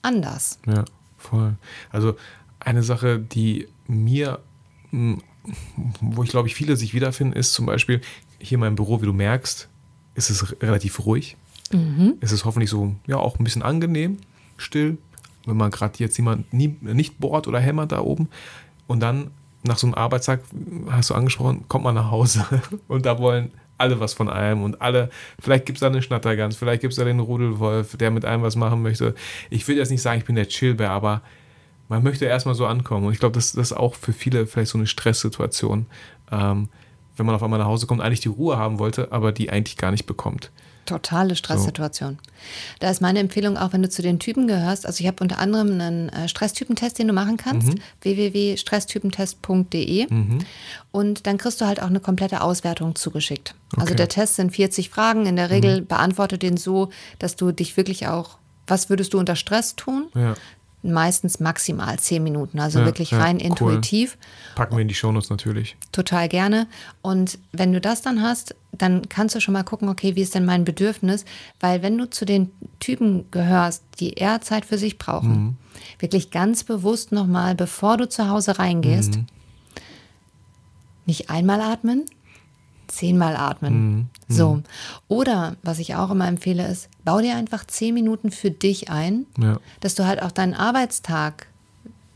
anders. Ja, voll. Also eine Sache, die mir, wo ich glaube ich viele sich wiederfinden, ist zum Beispiel hier in meinem Büro, wie du merkst, ist es relativ ruhig. Es ist hoffentlich so, ja, auch ein bisschen angenehm, still, wenn man gerade jetzt jemand nie, nicht bohrt oder hämmert da oben. Und dann nach so einem Arbeitstag, hast du angesprochen, kommt man nach Hause und da wollen alle was von einem und alle, vielleicht gibt es da eine Schnattergans, vielleicht gibt es da den Rudelwolf, der mit einem was machen möchte. Ich will jetzt nicht sagen, ich bin der Chillbär, aber man möchte erstmal so ankommen. Und ich glaube, das, das ist auch für viele vielleicht so eine Stresssituation, ähm, wenn man auf einmal nach Hause kommt, eigentlich die Ruhe haben wollte, aber die eigentlich gar nicht bekommt. Totale Stresssituation. So. Da ist meine Empfehlung auch, wenn du zu den Typen gehörst. Also ich habe unter anderem einen äh, Stresstypentest, den du machen kannst. Mhm. www.stresstypentest.de mhm. Und dann kriegst du halt auch eine komplette Auswertung zugeschickt. Also okay. Also der Test sind 40 Fragen. In der Regel mhm. beantworte den so, dass du dich wirklich auch, was würdest du unter Stress tun? Ja meistens maximal zehn Minuten, also ja, wirklich rein ja, intuitiv. Packen wir in die Shownotes natürlich. Total gerne. Und wenn du das dann hast, dann kannst du schon mal gucken, okay, wie ist denn mein Bedürfnis? Weil wenn du zu den Typen gehörst, die eher Zeit für sich brauchen, mhm. wirklich ganz bewusst nochmal, bevor du zu Hause reingehst, mhm. nicht einmal atmen, zehnmal atmen. Mhm. So. Mhm. Oder was ich auch immer empfehle, ist, bau dir einfach zehn Minuten für dich ein, ja. dass du halt auch deinen Arbeitstag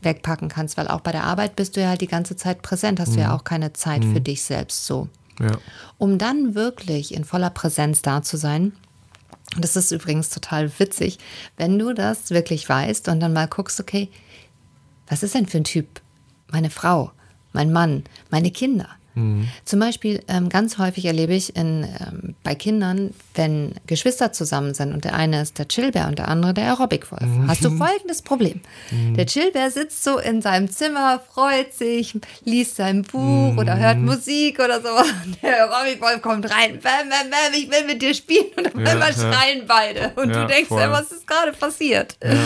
wegpacken kannst, weil auch bei der Arbeit bist du ja halt die ganze Zeit präsent, hast mhm. du ja mhm. auch keine Zeit mhm. für dich selbst so. Ja. Um dann wirklich in voller Präsenz da zu sein. Und das ist übrigens total witzig, wenn du das wirklich weißt und dann mal guckst, okay, was ist denn für ein Typ? Meine Frau, mein Mann, meine Kinder. Mhm. Zum Beispiel ähm, ganz häufig erlebe ich in, ähm, bei Kindern, wenn Geschwister zusammen sind und der eine ist der Chillbär und der andere der Aerobic-Wolf, mhm. hast du folgendes Problem. Mhm. Der Chillbär sitzt so in seinem Zimmer, freut sich, liest sein Buch oder hört mhm. Musik oder so. Der Aerobic-Wolf kommt rein, bam, bam, bam, ich will mit dir spielen und auf ja, einmal ja. schreien beide. Und ja, du denkst ja, was ist gerade passiert? Ja, ja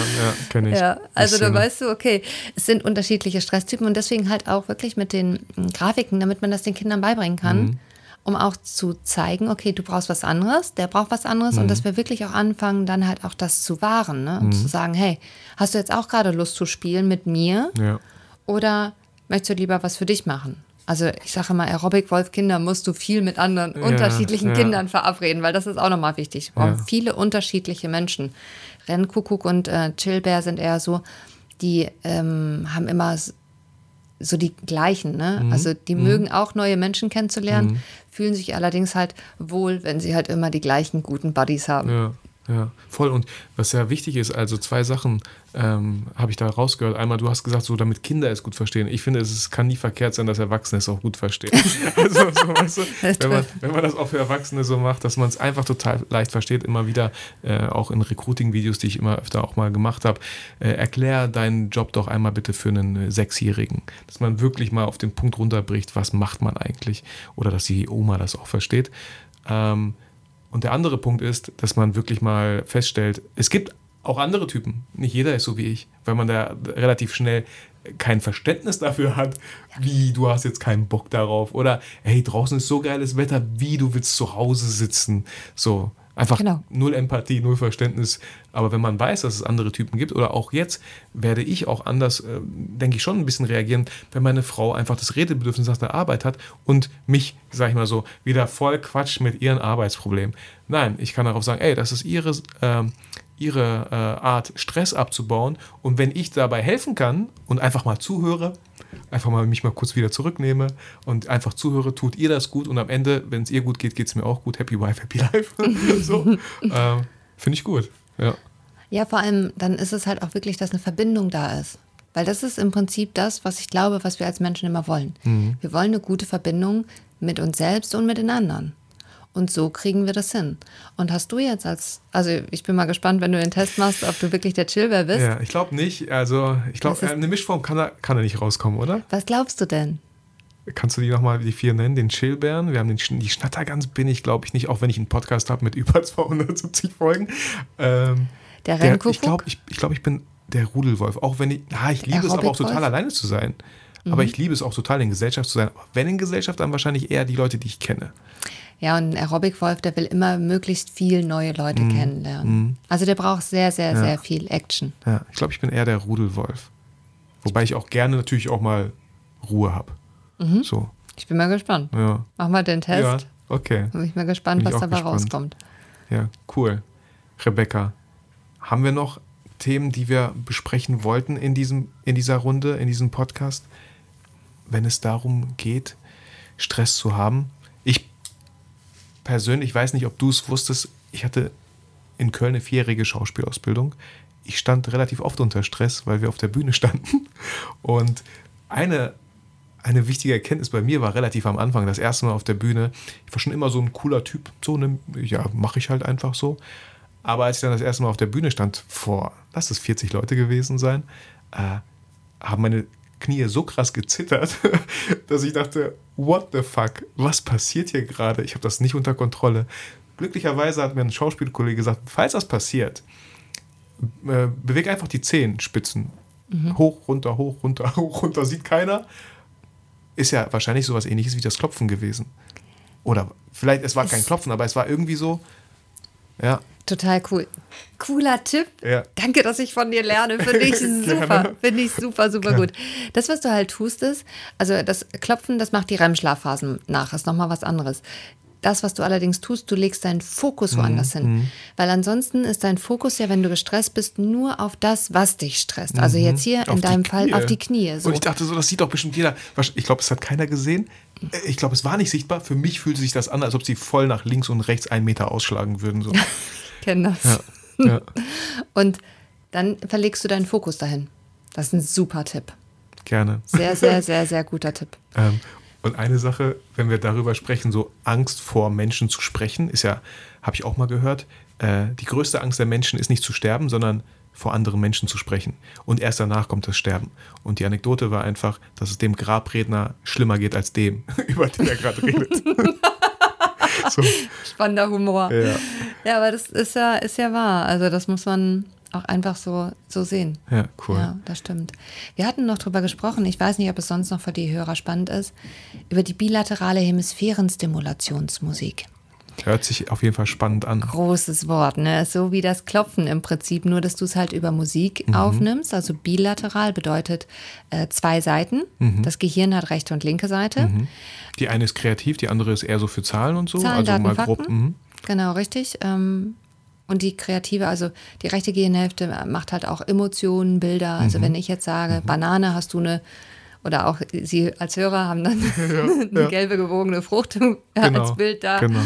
kenne ich. Ja, also da weißt du, okay, es sind unterschiedliche Stresstypen und deswegen halt auch wirklich mit den Grafiken, damit man das den Kindern beibringen kann, mhm. Um auch zu zeigen, okay, du brauchst was anderes, der braucht was anderes mhm. und dass wir wirklich auch anfangen, dann halt auch das zu wahren ne? und mhm. zu sagen, hey, hast du jetzt auch gerade Lust zu spielen mit mir ja. oder möchtest du lieber was für dich machen? Also ich sage immer, Aerobic-Wolf-Kinder musst du viel mit anderen ja, unterschiedlichen ja. Kindern verabreden, weil das ist auch nochmal wichtig. Ja. Viele unterschiedliche Menschen. Rennkuckuck und äh, Chillbär sind eher so, die ähm, haben immer so die gleichen. Ne? Mhm. Also die mhm. mögen auch neue Menschen kennenzulernen, mhm. fühlen sich allerdings halt wohl, wenn sie halt immer die gleichen guten Buddies haben. Ja. Ja, voll. Und was ja wichtig ist, also zwei Sachen ähm, habe ich da rausgehört. Einmal, du hast gesagt, so damit Kinder es gut verstehen. Ich finde, es kann nie verkehrt sein, dass Erwachsene es auch gut verstehen. also, so, weißt du, wenn, man, wenn man das auch für Erwachsene so macht, dass man es einfach total leicht versteht, immer wieder, äh, auch in Recruiting-Videos, die ich immer öfter auch mal gemacht habe, äh, erklär deinen Job doch einmal bitte für einen äh, Sechsjährigen. Dass man wirklich mal auf den Punkt runterbricht, was macht man eigentlich? Oder dass die Oma das auch versteht. Ähm, und der andere Punkt ist, dass man wirklich mal feststellt, es gibt auch andere Typen. Nicht jeder ist so wie ich, weil man da relativ schnell kein Verständnis dafür hat, wie du hast jetzt keinen Bock darauf oder hey, draußen ist so geiles Wetter, wie du willst zu Hause sitzen. So, Einfach genau. null Empathie, null Verständnis. Aber wenn man weiß, dass es andere Typen gibt, oder auch jetzt, werde ich auch anders, äh, denke ich, schon ein bisschen reagieren, wenn meine Frau einfach das Redebedürfnis nach der Arbeit hat und mich, sag ich mal so, wieder voll quatscht mit ihren Arbeitsproblemen. Nein, ich kann darauf sagen, ey, das ist ihre, äh, ihre äh, Art, Stress abzubauen. Und wenn ich dabei helfen kann und einfach mal zuhöre, einfach mal mich mal kurz wieder zurücknehme und einfach zuhöre, tut ihr das gut und am Ende, wenn es ihr gut geht, geht es mir auch gut. Happy Wife, Happy Life. so, äh, Finde ich gut. Ja. ja, vor allem dann ist es halt auch wirklich, dass eine Verbindung da ist. Weil das ist im Prinzip das, was ich glaube, was wir als Menschen immer wollen. Mhm. Wir wollen eine gute Verbindung mit uns selbst und mit den anderen. Und so kriegen wir das hin. Und hast du jetzt als, also ich bin mal gespannt, wenn du den Test machst, ob du wirklich der Chillbär bist. Ja, ich glaube nicht. Also ich glaube, eine Mischform kann er, kann er nicht rauskommen, oder? Was glaubst du denn? Kannst du die nochmal, die vier nennen? Den Chillbären, wir haben den, die Schnattergans bin ich, glaube ich, nicht, auch wenn ich einen Podcast habe mit über 270 Folgen. Ähm, der Rennkuckuck? Ich glaube, ich, ich, glaub, ich bin der Rudelwolf. Auch wenn ich, ah, ich liebe es aber auch total alleine zu sein. Mhm. Aber ich liebe es auch total in Gesellschaft zu sein. Wenn in Gesellschaft, dann wahrscheinlich eher die Leute, die ich kenne. Ja, und ein Aerobic-Wolf, der will immer möglichst viel neue Leute mhm. kennenlernen. Mhm. Also der braucht sehr, sehr, ja. sehr viel Action. Ja, ich glaube, ich bin eher der Rudelwolf. Wobei ich auch gerne natürlich auch mal Ruhe habe. Mhm. So. Ich bin mal gespannt. Ja. Mach mal den Test. Ja, okay. Bin ich mal gespannt, bin was dabei gespannt. rauskommt. Ja, cool. Rebecca, haben wir noch Themen, die wir besprechen wollten in, diesem, in dieser Runde, in diesem Podcast, wenn es darum geht, Stress zu haben? Persönlich, ich weiß nicht, ob du es wusstest, ich hatte in Köln eine vierjährige Schauspielausbildung. Ich stand relativ oft unter Stress, weil wir auf der Bühne standen. Und eine, eine wichtige Erkenntnis bei mir war relativ am Anfang, das erste Mal auf der Bühne. Ich war schon immer so ein cooler Typ, so eine, ja, mache ich halt einfach so. Aber als ich dann das erste Mal auf der Bühne stand, vor, lass es 40 Leute gewesen sein, äh, haben meine Knie so krass gezittert, dass ich dachte, what the fuck, was passiert hier gerade? Ich habe das nicht unter Kontrolle. Glücklicherweise hat mir ein Schauspielkollege gesagt, falls das passiert, äh, bewege einfach die Zehenspitzen. Mhm. Hoch, runter, hoch, runter, hoch, runter, sieht keiner. Ist ja wahrscheinlich sowas ähnliches wie das Klopfen gewesen. Oder vielleicht, es war kein Klopfen, aber es war irgendwie so, ja. Total cool. Cooler Tipp. Ja. Danke, dass ich von dir lerne. Finde ich super. Finde ich super, super gut. Das, was du halt tust, ist, also das Klopfen, das macht die REM-Schlafphasen nach. Ist nochmal was anderes. Das, was du allerdings tust, du legst deinen Fokus woanders mhm. hin. Weil ansonsten ist dein Fokus ja, wenn du gestresst bist, nur auf das, was dich stresst. Also jetzt hier auf in deinem Fall auf die Knie. So. Und ich dachte so, das sieht doch bestimmt jeder. Ich glaube, es hat keiner gesehen. Ich glaube, es war nicht sichtbar. Für mich fühlt sich das an, als ob sie voll nach links und rechts einen Meter ausschlagen würden. So. kenne das. Ja. Ja. Und dann verlegst du deinen Fokus dahin. Das ist ein super Tipp. Gerne. Sehr, sehr, sehr, sehr guter Tipp. Ähm, und eine Sache, wenn wir darüber sprechen, so Angst vor Menschen zu sprechen, ist ja, habe ich auch mal gehört, äh, die größte Angst der Menschen ist nicht zu sterben, sondern vor anderen Menschen zu sprechen. Und erst danach kommt das Sterben. Und die Anekdote war einfach, dass es dem Grabredner schlimmer geht als dem, über den er gerade redet. so. Spannender Humor. Ja. ja, aber das ist ja, ist ja wahr. Also das muss man auch einfach so, so sehen. Ja, cool. Ja, das stimmt. Wir hatten noch drüber gesprochen, ich weiß nicht, ob es sonst noch für die Hörer spannend ist, über die bilaterale Hemisphärenstimulationsmusik. Hört sich auf jeden Fall spannend an. Großes Wort, ne? So wie das Klopfen im Prinzip, nur dass du es halt über Musik mhm. aufnimmst. Also bilateral bedeutet äh, zwei Seiten. Mhm. Das Gehirn hat rechte und linke Seite. Mhm. Die eine ist kreativ, die andere ist eher so für Zahlen und so. Zahlen, also Daten, mal grob. Fakten. Mhm. Genau, richtig. Ähm, und die kreative, also die rechte Gehirnhälfte macht halt auch Emotionen, Bilder. Also mhm. wenn ich jetzt sage, mhm. Banane, hast du eine, oder auch Sie als Hörer haben dann ja, eine ja. gelbe gewogene Frucht genau, als Bild da. Genau.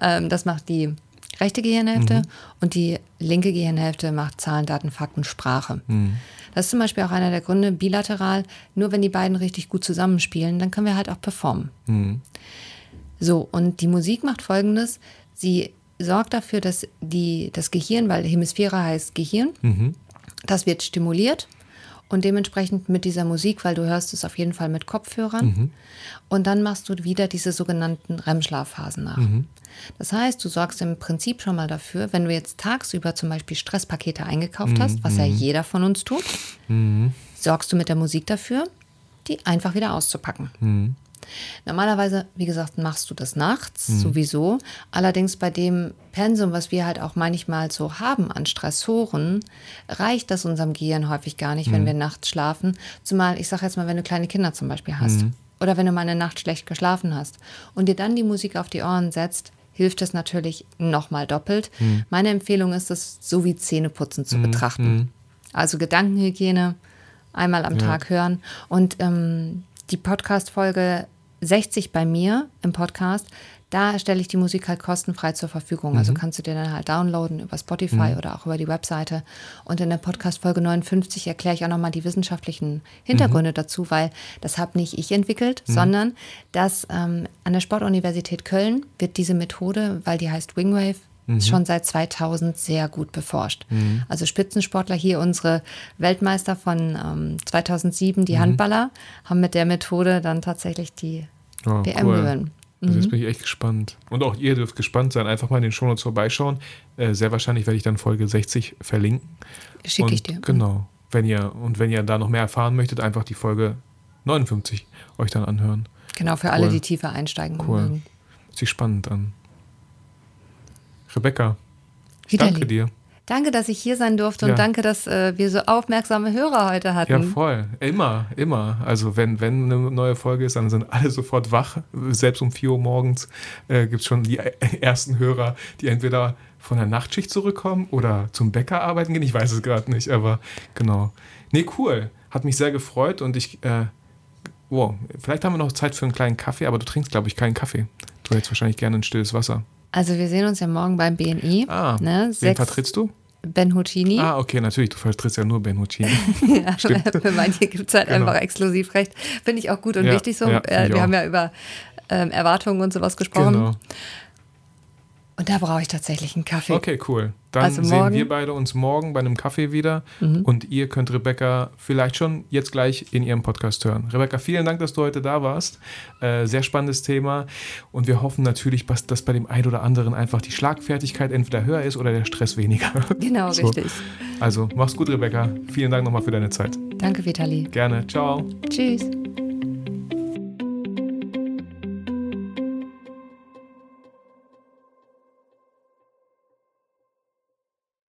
Ähm, das macht die rechte Gehirnhälfte mhm. und die linke Gehirnhälfte macht Zahlen, Daten, Fakten, Sprache. Mhm. Das ist zum Beispiel auch einer der Gründe, bilateral, nur wenn die beiden richtig gut zusammenspielen, dann können wir halt auch performen. Mhm. So, und die Musik macht folgendes: Sie sorgt dafür, dass die, das Gehirn, weil Hemisphäre heißt Gehirn, mhm. das wird stimuliert und dementsprechend mit dieser Musik, weil du hörst es auf jeden Fall mit Kopfhörern mhm. und dann machst du wieder diese sogenannten REM-Schlafphasen nach. Mhm. Das heißt, du sorgst im Prinzip schon mal dafür, wenn du jetzt tagsüber zum Beispiel Stresspakete eingekauft hast, was ja mhm. jeder von uns tut, mhm. sorgst du mit der Musik dafür, die einfach wieder auszupacken. Normalerweise, wie gesagt, machst du das nachts mhm. sowieso. Allerdings bei dem Pensum, was wir halt auch manchmal so haben an Stressoren, reicht das unserem Gehirn häufig gar nicht, mhm. wenn wir nachts schlafen. Zumal, ich sage jetzt mal, wenn du kleine Kinder zum Beispiel hast mhm. oder wenn du mal eine Nacht schlecht geschlafen hast und dir dann die Musik auf die Ohren setzt, hilft es natürlich nochmal doppelt. Mhm. Meine Empfehlung ist es, so wie Zähneputzen zu mhm. betrachten. Mhm. Also Gedankenhygiene einmal am ja. Tag hören und ähm, die Podcast-Folge 60 bei mir im Podcast, da stelle ich die Musik halt kostenfrei zur Verfügung. Also mhm. Also kannst du dir dann halt downloaden über Spotify mhm. oder auch über die Webseite. Und in der Podcast-Folge 59 erkläre ich auch nochmal die wissenschaftlichen Hintergründe mhm. dazu, weil das habe nicht ich entwickelt, mhm. sondern dass ähm, an der Sportuniversität Köln wird diese Methode, weil die heißt Wingwave, Mhm. schon seit 2000 sehr gut beforscht. Mhm. Also Spitzensportler hier, unsere Weltmeister von ähm, 2007, die mhm. Handballer, haben mit der Methode dann tatsächlich die Oh, WM cool. gewinnen. Also jetzt mhm. bin ich echt gespannt. Und auch ihr dürft gespannt sein. Einfach mal in den Shownotes vorbeischauen. Äh, sehr wahrscheinlich werde ich dann Folge 60 verlinken. Schicke ich dir. Genau. Wenn ihr, und wenn ihr da noch mehr erfahren möchtet, einfach die Folge 59 euch dann anhören. Genau, für cool. alle, die tiefer einsteigen cool. mögen. Sich spannend an. Rebecca, ich danke dir. Danke, dass ich hier sein durfte ja. und danke, dass äh, wir so aufmerksame Hörer heute hatten. Ja, voll. Immer, immer. Also wenn, wenn eine neue Folge ist, dann sind alle sofort wach. Selbst um 4 Uhr morgens äh, gibt es schon die ersten Hörer, die entweder von der Nachtschicht zurückkommen oder zum Bäcker arbeiten gehen. Ich weiß es gerade nicht, aber genau. Nee, cool. Hat mich sehr gefreut und ich, äh, wow, vielleicht haben wir noch Zeit für einen kleinen Kaffee, aber du trinkst, glaube ich, keinen Kaffee. Du hättest wahrscheinlich gerne ein stilles Wasser. Also wir sehen uns ja morgen beim BNI. Ah, ne? wen vertrittst du? Ben Huccini. Ah, okay, natürlich. Du vertrittst ja nur Ben Huccini. ja, für manche gibt es halt genau. einfach Exklusivrecht. Finde ich auch gut und ja, wichtig so. Ja, äh, wir auch. haben ja über ähm, Erwartungen und sowas gesprochen. Genau. Und da brauche ich tatsächlich einen Kaffee. Okay, cool. Dann also sehen wir beide uns morgen bei einem Kaffee wieder mhm. und ihr könnt Rebecca vielleicht schon jetzt gleich in ihrem Podcast hören. Rebecca, vielen Dank, dass du heute da warst. Äh, sehr spannendes Thema und wir hoffen natürlich, dass bei dem einen oder anderen einfach die Schlagfertigkeit entweder höher ist oder der Stress weniger. Genau, so. richtig. Also mach's gut, Rebecca. Vielen Dank nochmal für deine Zeit. Danke, Vitali. Gerne. Ciao. Tschüss.